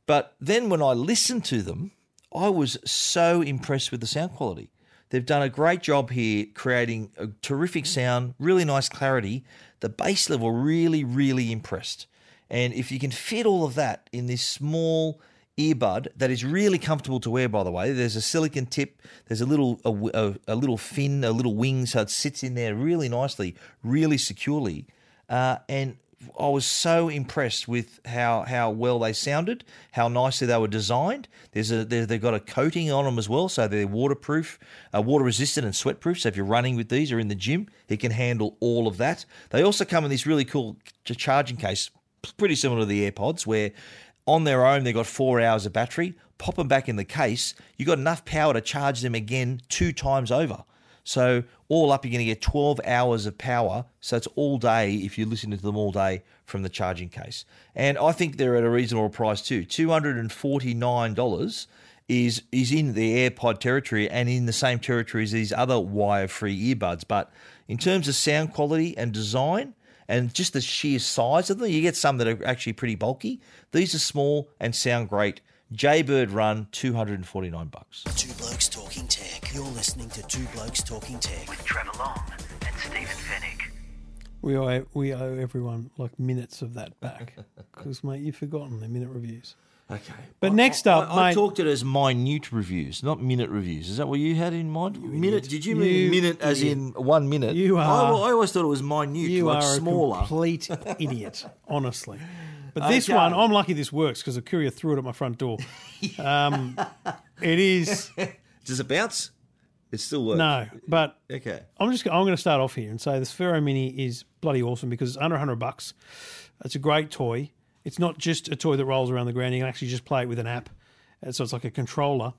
But then when I listened to them, I was so impressed with the sound quality. They've done a great job here creating a terrific sound, really nice clarity. The bass level, really, really impressed. And if you can fit all of that in this small earbud that is really comfortable to wear, by the way, there's a silicon tip, there's a little a, a, little fin, a little wing, so it sits in there really nicely, really securely. Uh, and I was so impressed with how how well they sounded, how nicely they were designed. There's a they- they've got a coating on them as well, so they're waterproof, uh, water resistant, and sweat proof. So if you're running with these or in the gym, it can handle all of that. They also come in this really cool charging case, pretty similar to the AirPods, where on their own they've got four hours of battery. Pop them back in the case, you've got enough power to charge them again two times over. So all up, you're going to get 12 hours of power. So it's all day if you're listening to them all day from the charging case. And I think they're at a reasonable price too. $249 is is in the AirPod territory and in the same territory as these other wire-free earbuds. But in terms of sound quality and design, and just the sheer size of them, you get some that are actually pretty bulky. These are small and sound great. Jaybird Run, 249 bucks. Two Blokes Talking Tech. You're listening to Two Blokes Talking Tech. With Trevor Long and Stephen Fenech. We owe, we owe everyone like minutes of that back. Because, mate, you've forgotten the minute reviews. Okay. But next up, I, I mate- talked it as minute reviews, not minute reviews. Is that what you had in mind? minute? Did you mean You minute as in one minute? You I- are- I, always thought it was minute, You like are smaller. a complete idiot, honestly. But this Okay. one, I'm lucky this works because a courier threw it at my front door. Um, it is Does it bounce? It still works. no, but Okay. I'm just I'm going to start off here and say the Sphero Mini is bloody awesome because it's under 100 bucks. It's a great toy. It's not just a toy that rolls around the ground. You can actually just play it with an app, Uh, so it's like a controller.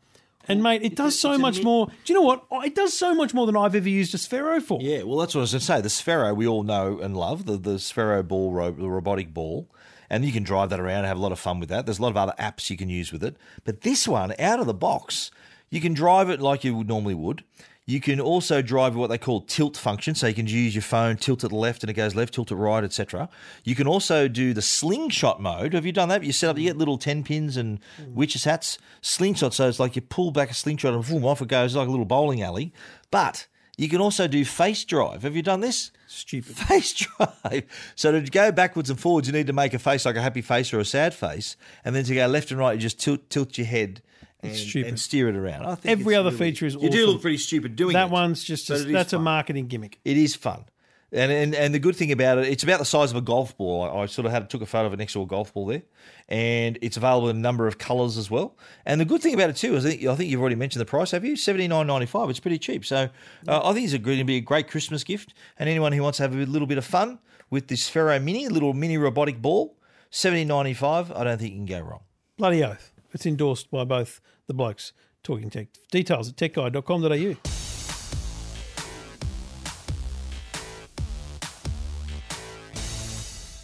And mate, it does so it's a much mid- more. Do you know what? Oh, It does so much more than I've ever used a Sphero for. Yeah, well, that's what I was going to say. The Sphero we all know and love, the, the Sphero ball, ro- the robotic ball. And you can drive that around and have a lot of fun with that. There's a lot of other apps you can use with it. But this one, out of the box, you can drive it like you would normally would. You can also drive what they call tilt function, so you can use your phone, tilt it left and it goes left, tilt it right, etc. You can also do the slingshot mode. Have you done that? You set up, you get little ten pins and witches hats, slingshot. So it's like you pull back a slingshot and boom, off it goes like a little bowling alley. But you can also do face drive. Have you done this? Stupid. Face drive. So to go backwards and forwards, you need to make a face like a happy face or a sad face, and then to go left and right, you just tilt tilt your head and, stupid. and steer it around. I think Every other really- feature is You do look pretty stupid doing That it. one's just but a, it is that's a marketing gimmick. It is fun. And, and and the good thing about it, it's about the size of a golf ball. I, I sort of had took a photo of it next to a golf ball there, and it's available in a number of colours as well. And the good thing about it too is I think, I think you've already mentioned the price. Have you seventy nine ninety five? It's pretty cheap. So uh, I think it's going to be a great Christmas gift. And anyone who wants to have a little bit of fun with this Sphero Mini, little mini robotic ball, seventy ninety five. I don't think you can go wrong. Bloody oath. It's endorsed by both the blokes talking tech. Details at techguide.com.au.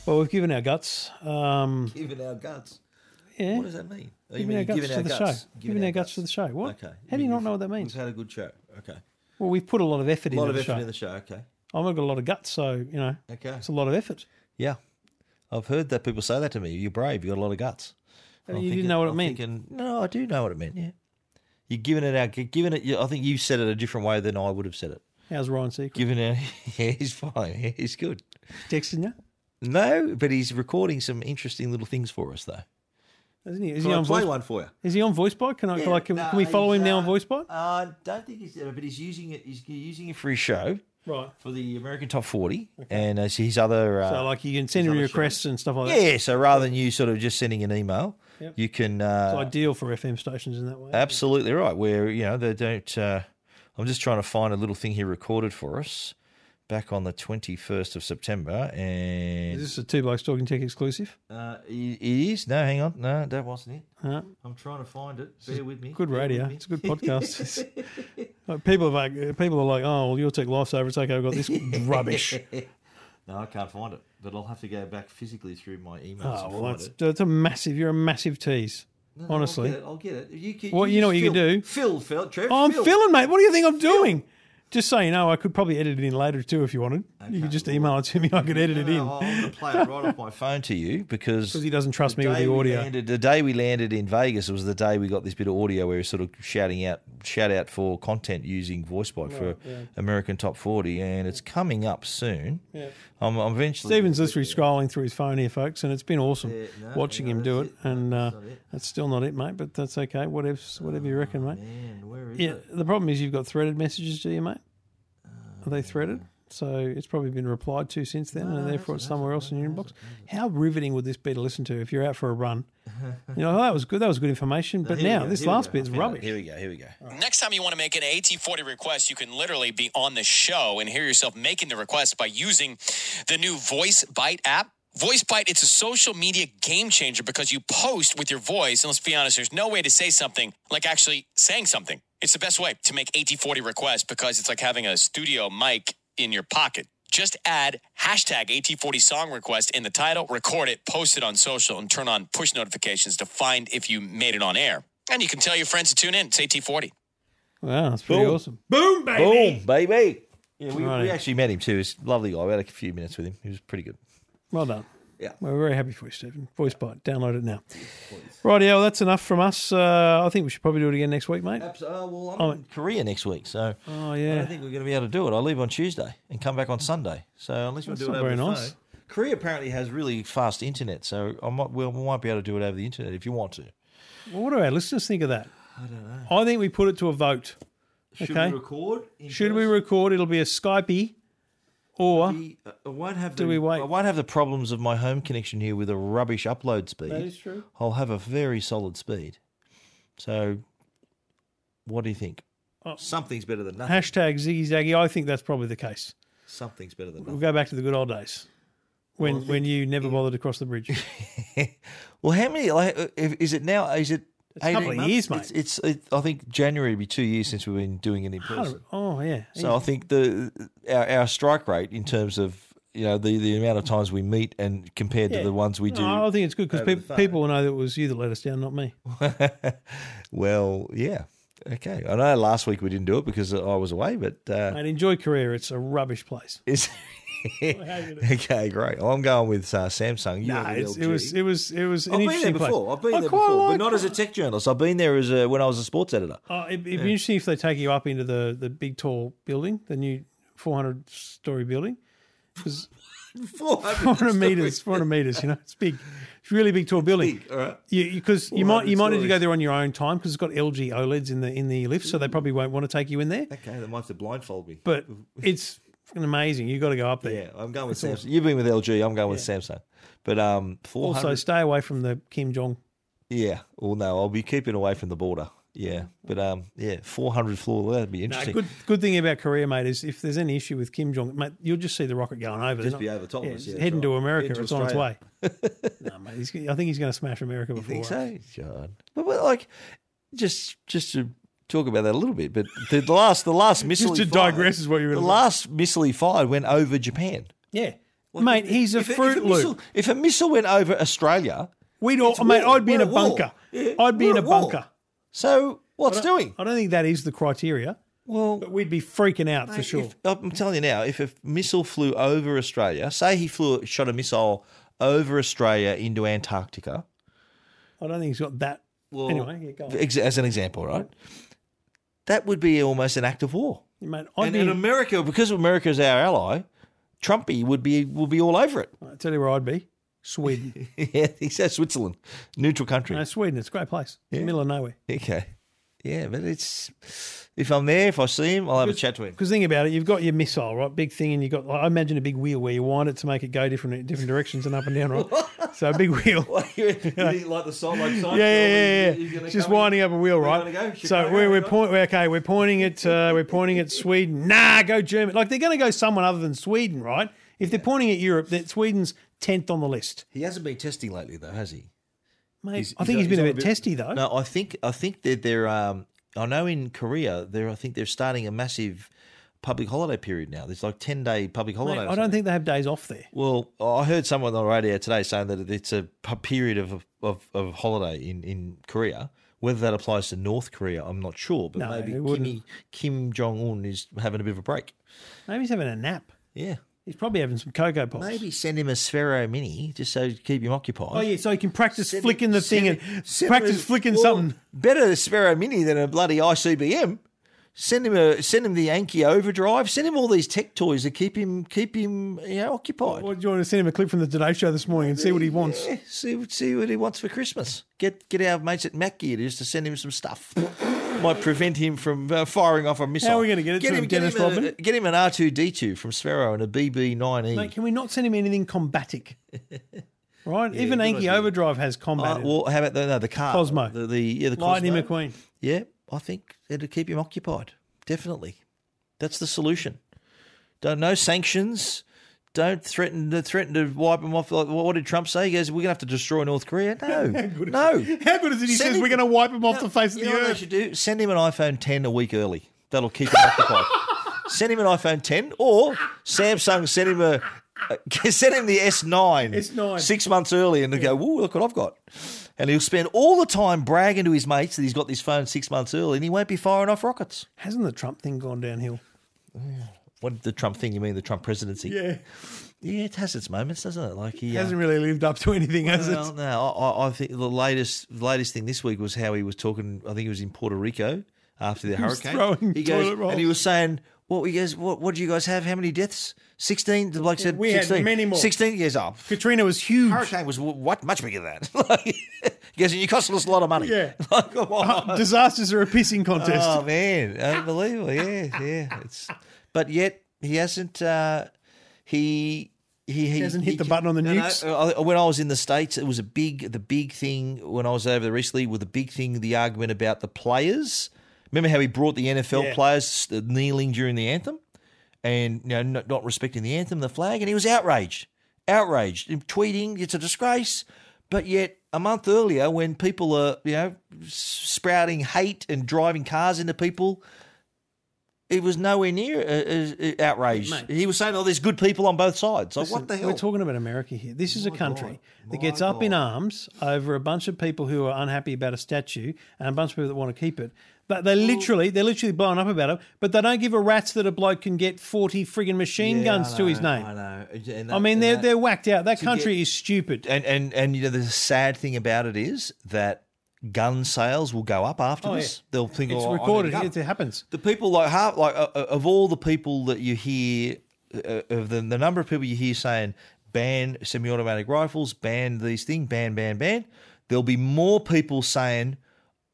Well, we've given our guts. Um, Giving our guts. yeah. What does that mean? Oh, you Giving mean our guts to the show. Giving our guts to the show. What? Okay. How do you not know what that means? We've had a good show. Okay. Well, we've put a lot of effort in the show. A lot into of the effort show. in the show. Okay. I've got a lot of guts, so you know, Okay. it's a lot of effort. Yeah. I've heard that people say that to me. You're brave. You've got a lot of guts. I'm you didn't know what it I'm meant. Thinking, no, I do know what it meant. Yeah. You're giving it out, giving it. I think you said it a different way than I would have said it. How's Ryan Seacrest? Giving it, yeah, he's fine. Yeah, he's good. Texting you? No, but he's recording some interesting little things for us, though. Isn't he? Is Can he I on play voice? one for you? Is he on VoiceBot? Can I? can, I- can, can we follow him now on VoiceBot? I don't think he's, there, but he's using it. He's using it for his show Right. for the American Top Forty, and uh, his other. Uh, So like you can send him other requests and stuff like that. yeah, so rather than you sort of just sending an email, Yep. you can. It's Uh, ideal for FM stations in that way. absolutely right. Where you know they don't. Uh, I'm just trying to find a little thing he recorded for us back on the 21st of September, and Is this a two blokes talking tech exclusive? uh, it is. No, hang on, no, that wasn't it. Huh? I'm trying to find it. Bear with me. Good Bear radio. me. It's a good podcast. People are like, people are like, oh, well, you'll take lifesaver. It's okay. I've got this rubbish. No, I can't find it, but I'll have to go back physically through my emails Oh well, that's it. that's a massive. You're a massive tease. No, honestly. I'll get it. I'll get it. You, can, Well, you know what you can do? Fill, Phil, Trev, Oh, I'm Phil. filling, mate. What do you think I'm doing? Just so you know, I could probably edit it in later too if you wanted. you could just email it to me. I could edit it in no, I'm going to play it right off my phone to you because because he doesn't trust me with the audio. landed- the day we landed in Vegas was the day we got this bit of audio where he's sort of shouting out, shout out for content using VoiceBot for American Top 40, and it's coming up soon. Yeah. I'm, I'm eventually. Stephen's literally scrolling through his phone here, folks, and it's been awesome Yeah, no, watching no, him do it. it. And uh, That's it. that's still not it, mate. But that's okay. Whatever, whatever you reckon, mate. Man, where is Yeah. it? The problem is you've got threaded messages, to you, mate? Are they threaded? So it's probably been replied to since then, and therefore it's somewhere else in your inbox. How riveting would this be to listen to if you're out for a run? You know, oh, that was good. That was good information. But Here now go, this here last bit bit's Here we go, rubbish. Here we go. Here we go. Next time you want to make an AT40 request, you can literally be on the show and hear yourself making the request by using the new Voice Bite app. Voice Bite, it's a social media game changer because you post with your voice. And let's be honest, there's no way to say something like actually saying something. It's the best way to make AT40 requests because it's like having a studio mic in your pocket. Just add hashtag AT40 song request in the title, record it, post it on social, and turn on push notifications to find if you made it on air. And you can tell your friends to tune in. It's AT40. Wow, that's pretty Boom. awesome. Boom, baby. Boom, baby. Yeah, we, Righty. we actually met him too. He's a lovely guy. We had a few minutes with him. He was pretty good. Well done. Yeah. We're very happy for you, Stephen. Voice Bite. Download it now. Right, yeah, well, that's enough from us. Uh, I think we should probably do it again next week, mate. Absolutely. well, I'm Oh. in Korea next week, so Oh, I yeah. don't think we're going to be able to do it. I leave on Tuesday and come back on Sunday. So unless we That's do it not over very the nice. phone, Korea apparently has really fast internet, so I might well, we might be able to do it over the internet if you want to. Well, what do our listeners think of that? I don't know. I think we put it to a vote. Should Okay. we record? in Should we person? record? It'll be a Skypey, or We- uh, I won't have. Do the, we wait? I won't have the problems of my home connection here with a rubbish upload speed. That is true. I'll have a very solid speed. So, what do you think? Oh. Something's better than nothing. hashtag Ziggy Zaggy. I think that's probably the case. Something's better than nothing. We'll go back to the good old days when when you never bothered to cross the bridge. Well, how many? Like, uh, if- is it now? Is it? A couple 18 of months? years, mate. It's, it's it, I think January will be two years since we've been doing it in person. oh yeah. So I think the our, our strike rate in terms of you know the, the amount of times we meet and compared Yeah. to the ones we do. No, I think it's good because over the people, will know that it was you that let us down, not me. well, yeah. Okay. I know last week we didn't do it because I was away, but uh, Mate, enjoy Korea. It's a rubbish place. it's okay. Great. Well, I'm going with uh, Samsung. You Nah, went with it's, it was it was it was an I've been there interesting place. before. I've been I there before, like but not as a tech journalist. I've been there as a, when I was a sports editor. Oh, it'd, it'd be interesting if they take you up into the, the big tall building, the new 400 story building. Because 400 meters, 400 meters, you know, it's big. It's really big tall building. big, all right. Because you, might you 400 might need to go there on your own time because it's got LG OLEDs in the in the lift, so they probably won't want to take you in there. Okay, they might have to blindfold me. But it's fucking amazing. You've got to go up there. yeah, I'm going with Samsung. You've been with LG. I'm going with Samsung. But um, 400. Also, stay away from the Kim Jong. yeah. Well, no, I'll be keeping away from the border. Yeah, but um, yeah, 400 floor. That'd be No, interesting. good good thing about Korea, mate, is if there's any issue with Kim Jong, mate, you'll just see the rocket going over. Just be over top yeah, yeah, heading to right. America. Heading to it's on its way. No, mate, he's, I think he's going to smash America before. think us. so, John? But, but like, just just to talk about that a little bit. But the, last the last missile Just to fired- digress is what you were The last missile he fired went over Japan. Yeah, Like, mate, he's a if fruit if a missile, loop. If a missile went over Australia, We'd all, mate, war. I'd be in a bunker. Yeah, I'd be in a war. bunker. so what's I doing? I don't think that is the criteria, Well, but we'd be freaking out for sure. if- I'm telling you now, if a missile flew over Australia, say he flew shot a missile over Australia into Antarctica, I don't think he's got that. well, anyway, yeah, as an example, right? That would be almost an act of war. Mate, I'd And, be, and America, because America is our ally, Trumpy would be will be all over it. I tell you where I'd be. Sweden. yeah, he says Switzerland, neutral country. no, Sweden. It's a great place. In the middle of nowhere. Okay, yeah, but it's if I'm there, if I see him, I'll have a chat to him. Because think about it, you've got your missile, right? Big thing, and you've got, I imagine a big wheel where you wind it to make it go different different directions and up and down, right? so a big wheel. like the song, like Yeah, yeah, yeah, yeah. Just winding up a wheel, right? go? So we're, we're point, we're- okay. We're pointing at uh, we're pointing at Sweden. Nah, go Germany. Like they're going to go someone other than Sweden, right? If they're pointing at Europe, that Sweden's tenth on the list. He hasn't been testing lately, though, has he? Mate, He's- I think he's he's been a bit testy though. No, I think I think that they're. Um, I know in Korea, they're. I think they're starting a massive public holiday period now. There's like ten day public holiday. Mate, I don't think they have days off there. Well, I heard someone on the radio today saying that it's a period of of, of holiday in, in Korea. Whether that applies to North Korea, I'm not sure. But No, maybe it wouldn't. Kim, Kim Jong Un is having a bit of a break. Maybe he's having a nap. Yeah, He's probably having some cocoa pops. maybe send him a Sphero Mini just so to keep him occupied. Oh yeah, so he can practice Send flicking him- the thing and send practice him- flicking well, something. Better a Sphero Mini than a bloody ICBM. Send him a send him the Anki Overdrive. Send him all these tech toys to keep him keep him you know occupied. What, do you want to send him a clip from the Today Show this morning and see what he wants? Yeah, see what see what he wants for Christmas. Get get our mates at Mac Gear just to send him some stuff. Might prevent him from uh, firing off a missile. How are we gonna get it to him, get Dennis him a- Rodman? get him an R two D two from Sphero and a BB nine E. Mate, can we not send him anything combatic? right? Even good Anki. Overdrive has combat. Uh, well, how about the no, the car Cosmo. the, the yeah the Lightning Cosmo. McQueen. Yeah, I think it'll keep him occupied. Definitely, that's the solution. Don't no sanctions. Don't threaten to threaten to wipe him off. Like, what did Trump say? He goes, "We're gonna have to destroy North Korea." No, no. How good is it? He Send says him- we're going to wipe him off the face of the know what they earth. should do? Send him an iPhone 10 a week early. That'll keep him occupied. Send him an iPhone 10, or Samsung send him a. Send him the S9, S9. six months early, and they go, "Whoa, look what I've got!" And he'll spend all the time bragging to his mates that he's got this phone six months early, and he won't be firing off rockets. Hasn't the Trump thing gone downhill? What the Trump thing? You mean the Trump presidency? Yeah. yeah, it has its moments, doesn't it? Like he He uh, hasn't really lived up to anything, has Well, it? no, I, I- I think the latest the latest thing this week was how he was talking. I think he was in Puerto Rico after the was hurricane. he goes toilet rolls. and he was saying, "What he goes? What, what did you guys have? How many deaths? 16? The bloke said We had 16. many more. 16? He goes, "Oh, Katrina was huge. hurricane was what much bigger than that." Like, he goes, "And you cost us a lot of money." Yeah. like, on. Disasters are a pissing contest. Oh man, unbelievable! Yeah, yeah. It's but yet he hasn't. Uh, he he, he hasn't hit he the button on the no, no, nukes? I- when I was in the states, it was a big the big thing when I was over there recently. With the big thing, the argument about the players. Remember how he brought the NFL Yeah. players uh, kneeling during the anthem, and you know not, not respecting the anthem, the flag, and he was outraged, outraged, tweeting it's a disgrace. But yet, a month earlier, when people are you know sprouting hate and driving cars into people, it was nowhere near uh, uh, outraged. Mate. He was saying, "Oh, there's good people on both sides." Like, Listen, what the hell? We're talking about America here. This is a country God. that My gets up in arms over a bunch of people who are unhappy about a statue and a bunch of people that want to keep it. But they literally, they're literally blowing up about it. But they don't give a rat's that a bloke can get forty friggin' machine Yeah, guns I to his name. I know. And I mean, they're that- they're whacked out. That country get- is stupid. and and and you know the sad thing about it is that gun sales will go up after Oh, this. yeah. They'll think It's oh, I need a recorded. It happens. The people like half like uh, uh, of all the people that you hear uh, of the the number of people you hear saying ban semi-automatic rifles, ban these things, ban ban ban. There'll be more people saying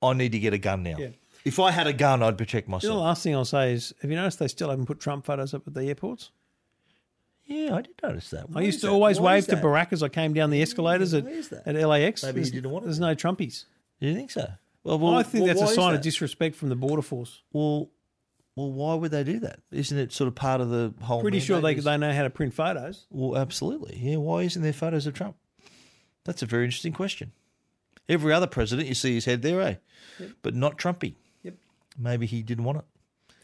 I need to get a gun now. Yeah. If I had a gun, I'd protect myself. The last thing I'll say is, have you noticed they still haven't put Trump photos up at the airports? Yeah, I did notice that. I used to always wave to Barack as I came down the escalators at, Why that? at LAX. Maybe he there's, didn't want it There's no Trumpies. Do you think so? Well, well I think well, that's a why is sign of disrespect from the border force. Well, well, why would they do that? Isn't it sort of part of the whole? Pretty sure they is- they know how to print photos. Well, absolutely. Yeah. Why isn't there photos of Trump? That's a very interesting question. Every other president, you see his head there, eh? Yep. But not Trumpy. Yep. Maybe he didn't want it.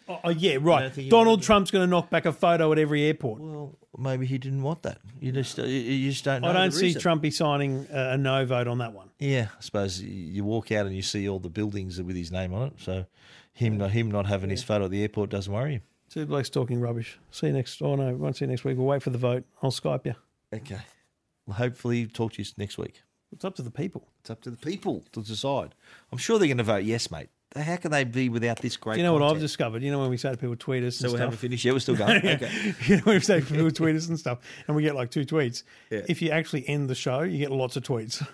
Oh, oh, yeah, right. Donald Trump's going to knock back a photo at every airport. Well, maybe he didn't want that. You just, uh, you- you just don't know. I don't see reason. Trumpy signing a, no vote on that one. Yeah, I suppose you- walk out and you see all the buildings with his name on it. So him not him not having his photo at the airport doesn't worry him. Two blokes talking rubbish. See you next. Oh no, won't see you next week. We'll wait for the vote. I'll Skype you. Okay. Well, hopefully, talk to you next week. It's up to the people. It's up to the people to decide. I'm sure they're going to vote yes, mate. How can they be without this great? Do you know what I've content? discovered? You know when we say to people tweet us and So we haven't finished yet. We're still going. Okay. you know when we say people tweet us and stuff, and we get like two tweets. Yeah. If you actually end the show, you get lots of tweets.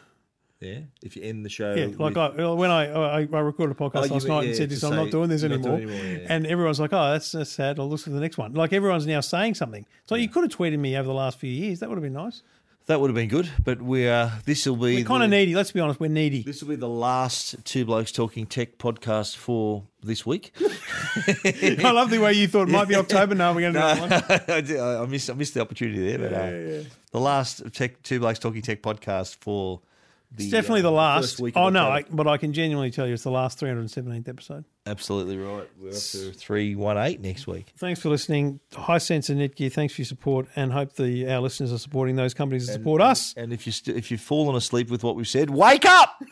Yeah. If you end the show. Yeah, like I, when I, I I recorded a podcast Oh, last night yeah, and said this, I'm not doing this anymore, doing anymore, yeah. and everyone's like, oh, that's, that's sad. I'll listen to the next one. Like everyone's now saying something. So you could have tweeted me over the last few years. That would have been nice. That would have been good, but we are. this will be We're kind of needy. Let's be honest, we're needy. This will be the last two blokes talking tech podcast for this week. I love the way you thought it might be October. No, we're going to do that one. I, I missed I missed the opportunity there, but uh, the last tech two blokes talking tech podcast for the It's definitely uh, the last. first week. Oh no, I, but I can genuinely tell you it's the last 317th episode. absolutely right. We're up to three one eight next week. Thanks for listening. Hisense and Netgear, thanks for your support, and hope the our listeners are supporting those companies that support us. And if you st- if you've fallen asleep with what we've said, wake up.